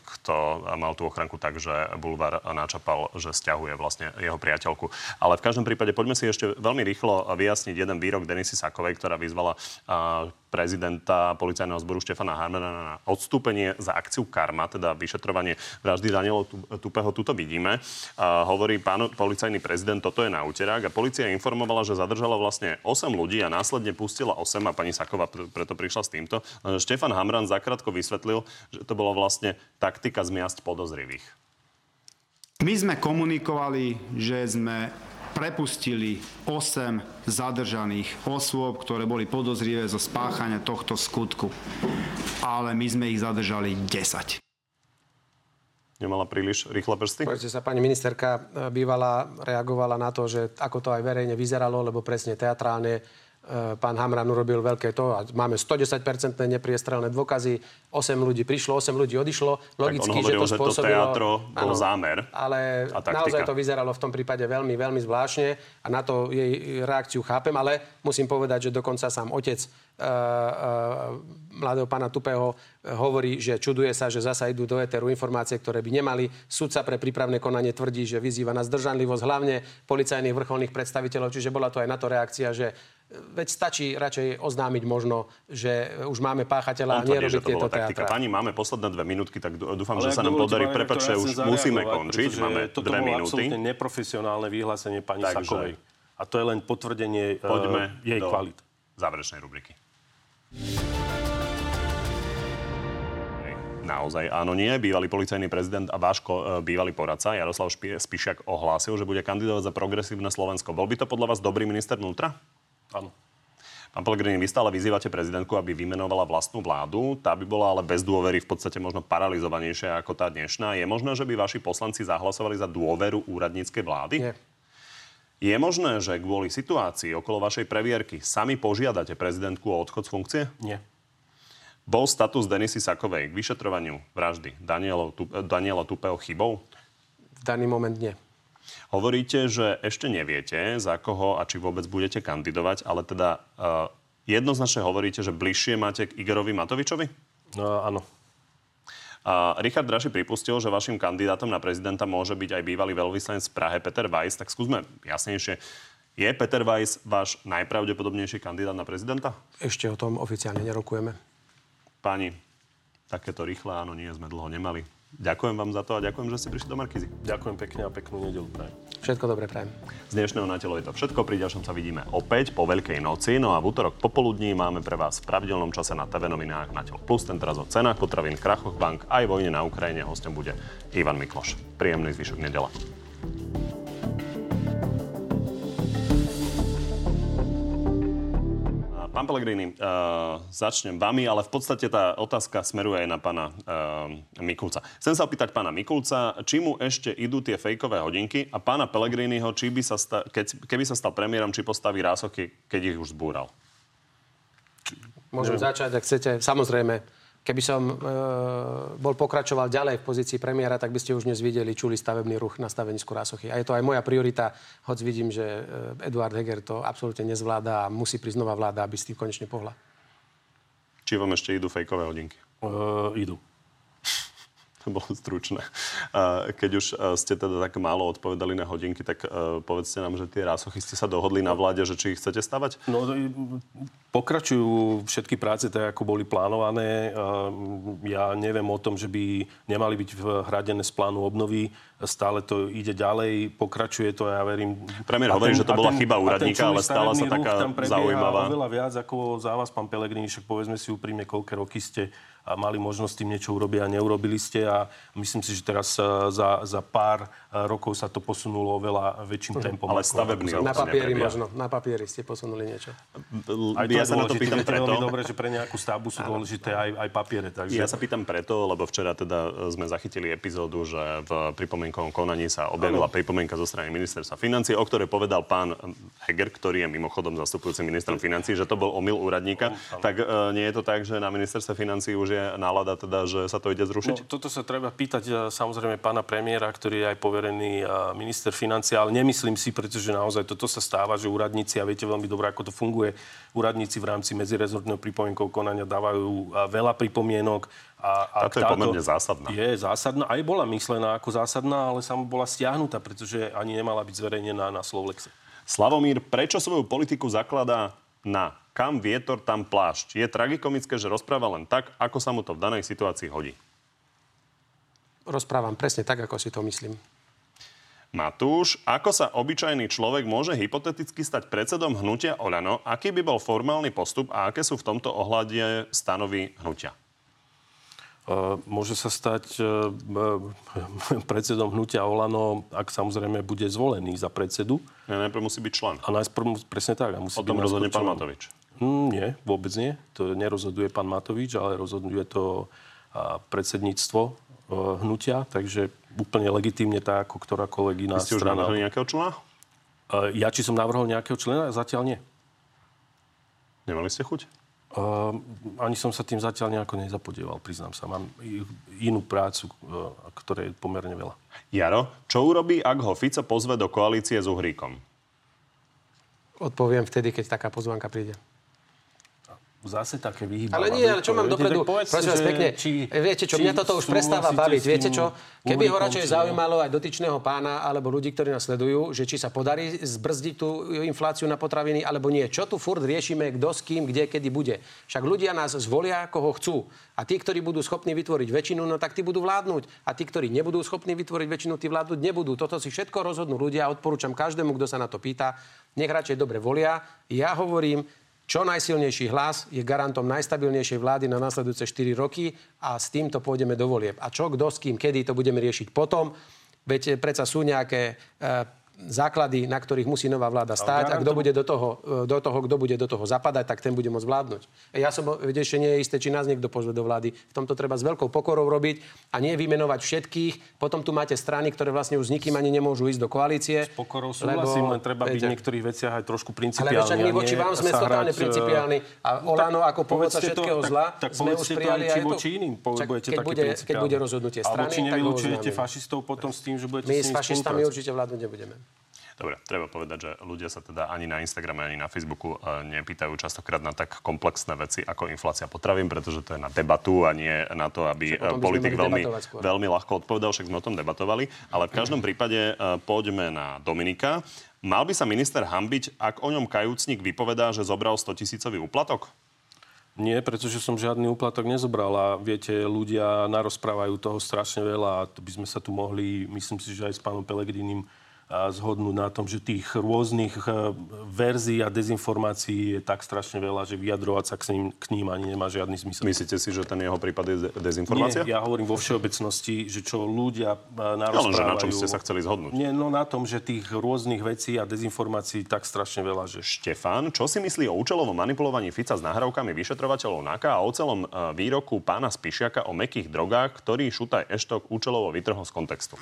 kto mal tú ochranku tak, že Bulvar načapal, že stiahuje vlastne jeho priateľku. Ale v každom prípade poďme si ešte veľmi rýchlo vyjasniť jeden výrok Denisy Sakovej, ktorá vyzvala prezidenta policajného zboru Štefana Harmana na odstúpenie za akciu Karma, teda vyšetrovanie vraždy Daniela Tu- Tupého. Tuto vidíme. A hovorí pán policajný prezident, toto je na úterák a policia informovala, že zadržala vlastne 8 ľudí a následne pustila 8 a pani Saková pr- preto prišla s týmto. Štefan Hamran zakrátko vysvetlil, že to bola vlastne taktika zmiasť podozrivých. My sme komunikovali, že sme prepustili 8 zadržaných osôb, ktoré boli podozrivé zo spáchania tohto skutku. Ale my sme ich zadržali 10. Nemala príliš rýchle prsty? Pozrite sa, pani ministerka bývala, reagovala na to, že ako to aj verejne vyzeralo, lebo presne teatrálne pán Hamran urobil veľké to a máme 110% nepriestrelné dôkazy, 8 ľudí prišlo, 8 ľudí odišlo. Logicky, hovoril, že to že to spôsobilo... teatro bol zámer Ale naozaj to vyzeralo v tom prípade veľmi, veľmi zvláštne a na to jej reakciu chápem, ale musím povedať, že dokonca sám otec uh, uh, mladého pána Tupého eh, hovorí, že čuduje sa, že zasa idú do éteru informácie, ktoré by nemali. Sudca pre prípravné konanie tvrdí, že vyzýva na zdržanlivosť hlavne policajných vrcholných predstaviteľov, čiže bola to aj na to reakcia, že eh, veď stačí radšej oznámiť možno, že už máme páchateľa a že nerobiť to tieto teatrá. Pani, máme posledné dve minútky, tak dúfam, Ale že sa nám podarí. rektor, ja už musíme končiť. Máme toto dve minúty. absolútne neprofesionálne vyhlásenie pani Takže- Sakovej. A to je len potvrdenie uh, Poďme jej do kvalit. záverečnej rubriky. Naozaj áno, nie. Bývalý policajný prezident a váš ko, e, bývalý poradca Jaroslav Spišiak ohlásil, že bude kandidovať za progresívne Slovensko. Bol by to podľa vás dobrý minister vnútra? Áno. Pán Pellegrini, vy stále vyzývate prezidentku, aby vymenovala vlastnú vládu. Tá by bola ale bez dôvery v podstate možno paralizovanejšia ako tá dnešná. Je možné, že by vaši poslanci zahlasovali za dôveru úradníckej vlády? Nie. Je možné, že kvôli situácii okolo vašej previerky sami požiadate prezidentku o odchod z funkcie? Nie. Bol status Denisy Sakovej k vyšetrovaniu vraždy Daniela, Tupého chybou? V daný moment nie. Hovoríte, že ešte neviete, za koho a či vôbec budete kandidovať, ale teda uh, jednoznačne hovoríte, že bližšie máte k Igorovi Matovičovi? No, áno. Uh, Richard Draši pripustil, že vašim kandidátom na prezidenta môže byť aj bývalý veľvyslanec v Prahe Peter Weiss. Tak skúsme jasnejšie. Je Peter Weiss váš najpravdepodobnejší kandidát na prezidenta? Ešte o tom oficiálne nerokujeme. Páni, takéto rýchle áno, nie sme dlho nemali. Ďakujem vám za to a ďakujem, že ste prišli do Markizy. Ďakujem pekne a peknú nedelu prajem. Všetko dobre prajem. Z dnešného na telo je to všetko. Pri ďalšom sa vidíme opäť po Veľkej noci. No a v útorok popoludní máme pre vás v pravidelnom čase na TV novinách na telo plus. Ten teraz o cenách potravín, krachoch bank aj vojne na Ukrajine. Hostom bude Ivan Mikloš. Príjemný zvyšok nedela. Pán Pellegrini, uh, začnem vami, ale v podstate tá otázka smeruje aj na pána uh, Mikulca. Chcem sa opýtať pána Mikulca, či mu ešte idú tie fejkové hodinky a pána Pellegriniho, či by sa sta- keď, keby sa stal premiérom, či postaví rásochy, keď ich už zbúral. Môžem začať, ak chcete. Samozrejme, Keby som e, bol pokračoval ďalej v pozícii premiéra, tak by ste už dnes videli, čuli stavebný ruch na stavenisku Rásochy. A je to aj moja priorita, hoď vidím, že e, Eduard Heger to absolútne nezvláda a musí prísť nová vláda, aby s tým konečne pohla. Či vám ešte idú fejkové hodinky? Uh, idú to bolo stručné. Keď už ste teda tak málo odpovedali na hodinky, tak povedzte nám, že tie rásochy ste sa dohodli na vláde, že či ich chcete stavať? No, pokračujú všetky práce tak, ako boli plánované. Ja neviem o tom, že by nemali byť hradené z plánu obnovy. Stále to ide ďalej, pokračuje to, ja verím. Premiér hovorí, že to bola ten, chyba úradníka, ale stála sa taká zaujímavá. oveľa viac ako za vás, pán Pelegrini, však povedzme si úprimne, koľké roky ste a mali možnosť tým niečo urobiť a neurobili ste a myslím si, že teraz e, za, za pár e, rokov sa to posunulo oveľa väčším tempom. Ale stavebný Na papieri možno, na papieri ste posunuli niečo. Aj to ja sa na to pýtam preto. veľmi dobre, že pre nejakú stavbu sú dôležité aj, aj papiere. Takže... Ja sa pýtam preto, lebo včera teda e, sme zachytili epizódu, že v pripomienkovom konaní sa objavila pripomienka zo strany ministerstva financie, o ktorej povedal pán Heger, ktorý je mimochodom zastupujúci ministrom financí, že to bol omyl úradníka. Tak nie je to tak, že na ministerstve financí už je nálada teda, že sa to ide zrušiť? No, toto sa treba pýtať e, samozrejme pána premiéra, ktorý je aj poverený e, minister financí, ale nemyslím si, pretože naozaj toto sa stáva, že úradníci, a viete veľmi dobre, ako to funguje, úradníci v rámci medzirezortného pripomienkov konania dávajú e, veľa pripomienok. A, a táto je pomerne zásadná. Je zásadná, aj bola myslená ako zásadná, ale sama bola stiahnutá, pretože ani nemala byť zverejnená na Slovlexe. Slavomír, prečo svoju politiku zakladá na kam vietor, tam plášť. Je tragikomické, že rozpráva len tak, ako sa mu to v danej situácii hodí. Rozprávam presne tak, ako si to myslím. Matúš, ako sa obyčajný človek môže hypoteticky stať predsedom hnutia Oľano? Aký by bol formálny postup a aké sú v tomto ohľade stanovy hnutia? Môže sa stať e, predsedom hnutia Olano, ak samozrejme bude zvolený za predsedu. Ja, najprv musí byť člen. A najprv, presne tak. A musí o tom rozhodne pán Matovič. Mm, nie, vôbec nie. To nerozhoduje pán Matovič, ale rozhoduje to predsedníctvo e, hnutia, takže úplne legitímne tak, ako ktorákoľvek iná Vy ste strana. už navrhli nejakého člena? Ja, či som navrhol nejakého člena? Zatiaľ nie. Nemali ste chuť? Uh, ani som sa tým zatiaľ nejako nezapodieval, priznám sa. Mám inú prácu, uh, ktoré je pomerne veľa. Jaro, čo urobí, ak ho Fico pozve do koalície s Uhríkom? Odpoviem vtedy, keď taká pozvanka príde zase také vyhýbavá. Ale nie, ale čo mám dopredu? Prosím vás pekne, či, viete čo, mňa toto už prestáva baviť. Viete čo, keby ho radšej zaujímalo aj dotyčného pána alebo ľudí, ktorí nás sledujú, že či sa podarí zbrzdiť tú infláciu na potraviny alebo nie. Čo tu furt riešime, kto s kým, kde, kedy bude. Však ľudia nás zvolia, koho chcú. A tí, ktorí budú schopní vytvoriť väčšinu, no tak tí budú vládnuť. A tí, ktorí nebudú schopní vytvoriť väčšinu, tí vládnuť nebudú. Toto si všetko rozhodnú ľudia. Odporúčam každému, kto sa na to pýta. Nech radšej dobre volia. Ja hovorím, čo najsilnejší hlas je garantom najstabilnejšej vlády na nasledujúce 4 roky a s týmto pôjdeme do volieb. A čo, kto, s kým, kedy to budeme riešiť potom. Veď predsa sú nejaké e, základy, na ktorých musí nová vláda stáť a kto bude do toho, e, do toho, kto bude do toho zapadať, tak ten bude môcť vládnuť. E, ja som, ešte nie je isté, či nás niekto pozve do vlády. V tomto treba s veľkou pokorou robiť a nie vymenovať všetkých. Potom tu máte strany, ktoré vlastne už s nikým ani nemôžu ísť do koalície. S pokorou súhlasím, len treba byť v niektorých veciach aj trošku principiálny. Ale však my voči vám sme totálne e, principiálni. A Olano ako povodca všetkého to, zla tak, tak sme už prijali aj voči iným. Budete keď, bude, keď bude rozhodnutie strany, Alebo či nevylučujete fašistov potom s tým, že budete My s fašistami určite vládnuť nebudeme. Dobre, treba povedať, že ľudia sa teda ani na Instagrame, ani na Facebooku e, nepýtajú častokrát na tak komplexné veci ako inflácia potravín, pretože to je na debatu a nie na to, aby politik veľmi, veľmi ľahko odpovedal, však sme o tom debatovali. Ale v každom prípade e, poďme na Dominika. Mal by sa minister hambiť, ak o ňom kajúcnik vypovedá, že zobral 100 tisícový úplatok? Nie, pretože som žiadny úplatok nezobral a viete, ľudia narozprávajú toho strašne veľa a by sme sa tu mohli, myslím si, že aj s pánom Pelegrinim zhodnúť na tom, že tých rôznych e, verzií a dezinformácií je tak strašne veľa, že vyjadrovať sa k ním, k ním ani nemá žiadny zmysel. Myslíte si, že ten jeho prípad je dezinformácia? Nie, ja hovorím vo všeobecnosti, že čo ľudia narozprávajú... No, že na čom ste sa chceli zhodnúť? Nie, no na tom, že tých rôznych vecí a dezinformácií tak strašne veľa, že... Štefán, čo si myslí o účelovom manipulovaní Fica s nahrávkami vyšetrovateľov NAKA a o celom e, výroku pána Spišiaka o mekých drogách, ktorý Šutaj Eštok účelovo vytrhol z kontextu?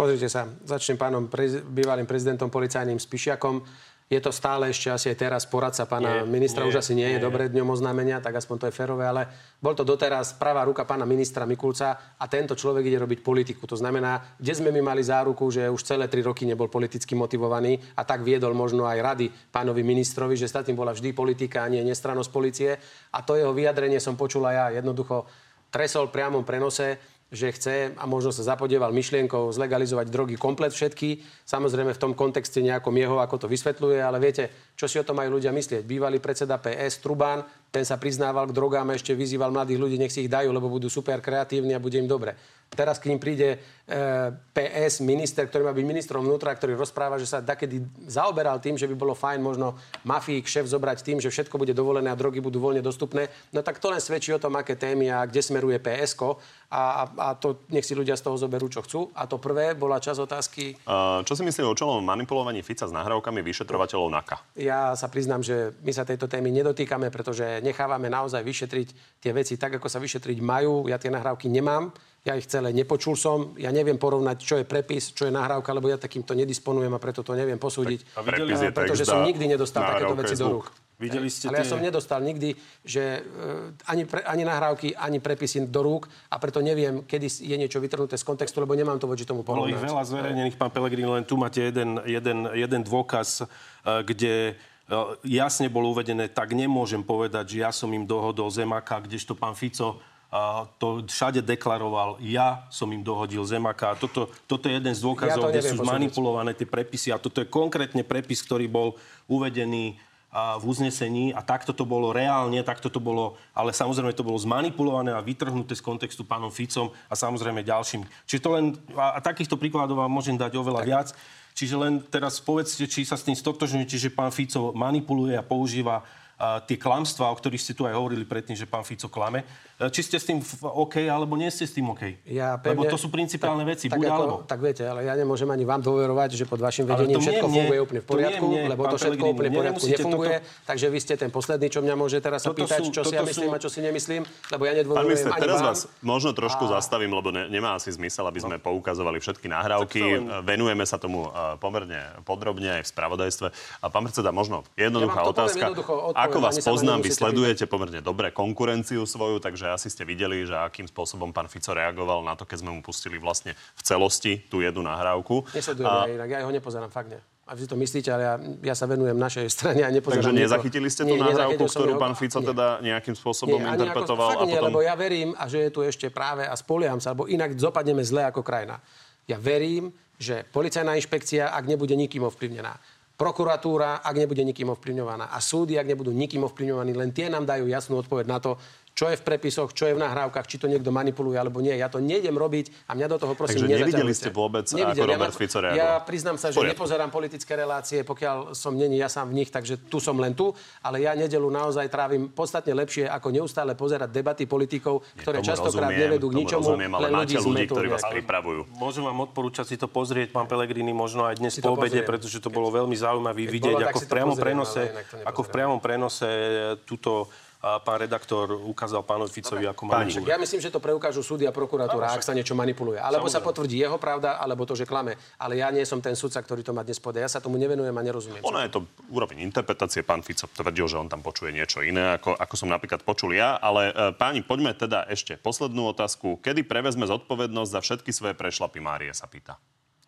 Pozrite sa, začnem pánom prez, bývalým prezidentom policajným Spišiakom. Je to stále ešte asi aj teraz poradca pána nie, ministra, nie, už asi nie, nie je dobré dňom oznámenia, tak aspoň to je férové, ale bol to doteraz pravá ruka pána ministra Mikulca a tento človek ide robiť politiku. To znamená, kde sme my mali záruku, že už celé tri roky nebol politicky motivovaný a tak viedol možno aj rady pánovi ministrovi, že statým bola vždy politika a nie nestranosť policie. A to jeho vyjadrenie som počula ja jednoducho tresol priamom prenose že chce a možno sa zapodieval myšlienkou zlegalizovať drogy komplet všetky. Samozrejme v tom kontexte nejakom jeho, ako to vysvetľuje, ale viete, čo si o tom majú ľudia myslieť. Bývalý predseda PS Trubán, ten sa priznával k drogám a ešte vyzýval mladých ľudí, nech si ich dajú, lebo budú super kreatívni a bude im dobre. Teraz k ním príde e, PS, minister, ktorý má byť ministrom vnútra, ktorý rozpráva, že sa takedy zaoberal tým, že by bolo fajn možno mafii šéf zobrať tým, že všetko bude dovolené a drogy budú voľne dostupné. No tak to len svedčí o tom, aké témy a kde smeruje PSK. A, a, a to nech si ľudia z toho zoberú, čo chcú. A to prvé bola čas otázky. Uh, čo si myslí o čelom manipulovaní Fica s nahrávkami vyšetrovateľov NAKA? Ja sa priznám, že my sa tejto témy nedotýkame, pretože nechávame naozaj vyšetriť tie veci tak, ako sa vyšetriť majú. Ja tie nahrávky nemám ja ich celé nepočul som, ja neviem porovnať, čo je prepis, čo je nahrávka, lebo ja takýmto nedisponujem a preto to neviem posúdiť. Tak, a prepis je pretože som nikdy nedostal takéto veci do rúk. Videli ste Ale tie... ja som nedostal nikdy, že uh, ani, pre, ani nahrávky, ani prepisy do rúk a preto neviem, kedy je niečo vytrhnuté z kontextu, lebo nemám to voči tomu porovnať. Bolo ich veľa zverejnených, pán Pelegrini, len tu máte jeden, jeden, jeden dôkaz, uh, kde uh, jasne bolo uvedené, tak nemôžem povedať, že ja som im dohodol zemaka, kdežto pán Fico to všade deklaroval, ja som im dohodil zemaka. Toto, toto je jeden z dôkazov, ja kde sú manipulované tie prepisy. A toto je konkrétne prepis, ktorý bol uvedený v uznesení a takto to bolo reálne, takto to bolo, ale samozrejme to bolo zmanipulované a vytrhnuté z kontextu pánom Ficom a samozrejme ďalším. Čiže to len, a, a takýchto príkladov vám môžem dať oveľa tak. viac. Čiže len teraz povedzte, či sa s tým stotožňujete, že pán Fico manipuluje a používa tie klamstvá, o ktorých ste tu aj hovorili predtým, že pán Fico klame. E, či ste s tým OK, alebo nie ste s tým OK? Ja pevne, Lebo to sú principiálne tak, veci, tak buď ako, alebo. Tak viete, ale ja nemôžem ani vám dôverovať, že pod vašim vedením všetko mne, funguje úplne v poriadku, mne, lebo to všetko úplne v poriadku nefunguje. Toto... Takže vy ste ten posledný, čo mňa môže teraz sa pýtať, čo si ja myslím a čo si nemyslím, lebo ja nedôverujem ani teraz vám. vás možno trošku zastavím, lebo nemá asi zmysel, aby sme no. poukazovali všetky nahrávky. Venujeme sa tomu e, pomerne podrobne aj v spravodajstve. A pán predseda, možno jednoduchá otázka. Ako vás poznám, vy sledujete pomerne dobre konkurenciu svoju, takže asi ste videli, že akým spôsobom pán Fico reagoval na to, keď sme mu pustili vlastne v celosti tú jednu nahrávku. Nesledujem a... ja inak, ja ho nepozerám, fakt nie. A vy to myslíte, ale ja, ja sa venujem našej strane a nepozerám. Takže nezachytili ste tú nie, nahrávku, ktorú pán Fico nie. teda nejakým spôsobom nie, interpretoval? Ako, fakt a potom... lebo ja verím, a že je tu ešte práve a spolieham sa, alebo inak dopadneme zle ako krajina. Ja verím, že policajná inšpekcia, ak nebude nikým ovplyvnená, prokuratúra, ak nebude nikým ovplyvňovaná a súdy, ak nebudú nikým ovplyvňovaní, len tie nám dajú jasnú odpoveď na to, čo je v prepisoch, čo je v nahrávkach, či to niekto manipuluje alebo nie. Ja to nejdem robiť a mňa do toho prosím Takže nevideli ste vôbec, Nevidel. ako Robert ja, Fico Ja reagoval? priznám sa, že nepozerám politické relácie, pokiaľ som není ja sám v nich, takže tu som len tu, ale ja nedelu naozaj trávim podstatne lepšie, ako neustále pozerať debaty politikov, ktoré Tomu častokrát rozumiem, nevedú k ničomu, rozumiem, ale len máte ľudí ktorí vás pripravujú. Môžem vám odporúčať si to pozrieť, pán Pelegrini, možno aj dnes po obede, pretože to bolo veľmi zaujímavé vidieť, ako v priamom pozriem, prenose, ako v priamom prenose túto pán redaktor ukázal pánovi Ficovi, ako má Však Ja myslím, že to preukážu súdy a prokuratúra, ak sa niečo manipuluje. Alebo sa potvrdí jeho pravda, alebo to, že klame. Ale ja nie som ten sudca, ktorý to má dnes podať. Ja sa tomu nevenujem a nerozumiem. Ono je to úroveň interpretácie. Pán Fico tvrdil, že on tam počuje niečo iné, ako, ako som napríklad počul ja. Ale e, páni, poďme teda ešte poslednú otázku. Kedy prevezme zodpovednosť za všetky svoje prešlapy Márie, sa pýta.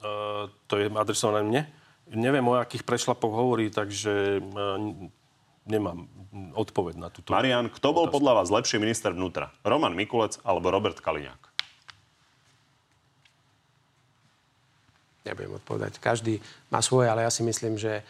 Uh, to je adresované mne. Neviem, o akých prešlapoch hovorí, takže uh, nemám odpoveď na túto Marian, kto bol podľa vás lepší minister vnútra? Roman Mikulec alebo Robert Kaliňák? Nebudem odpovedať. Každý má svoje, ale ja si myslím, že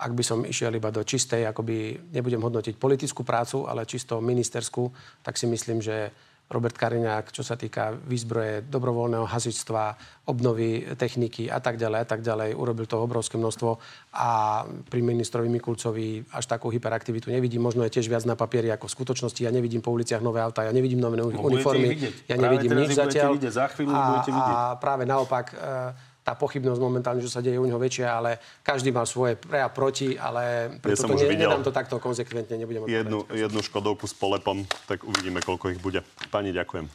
ak by som išiel iba do čistej, akoby nebudem hodnotiť politickú prácu, ale čisto ministerskú, tak si myslím, že Robert Kariňák, čo sa týka výzbroje dobrovoľného hasičstva, obnovy techniky a tak ďalej a tak ďalej, urobil to obrovské množstvo a pri ministrovi Mikulcovi až takú hyperaktivitu nevidím. Možno je tiež viac na papieri ako v skutočnosti. Ja nevidím po uliciach nové auta, ja nevidím nové budete uniformy, ja nevidím nič zatiaľ. vidieť, za chvíľu a. A práve naopak, e, tá pochybnosť momentálne, že sa deje u neho väčšia, ale každý mal svoje pre a proti, ale preto som to ne, nedám to takto konzekventne, nebudem. Jednu, jednu škodovku s polepom, tak uvidíme, koľko ich bude. Pani, ďakujem.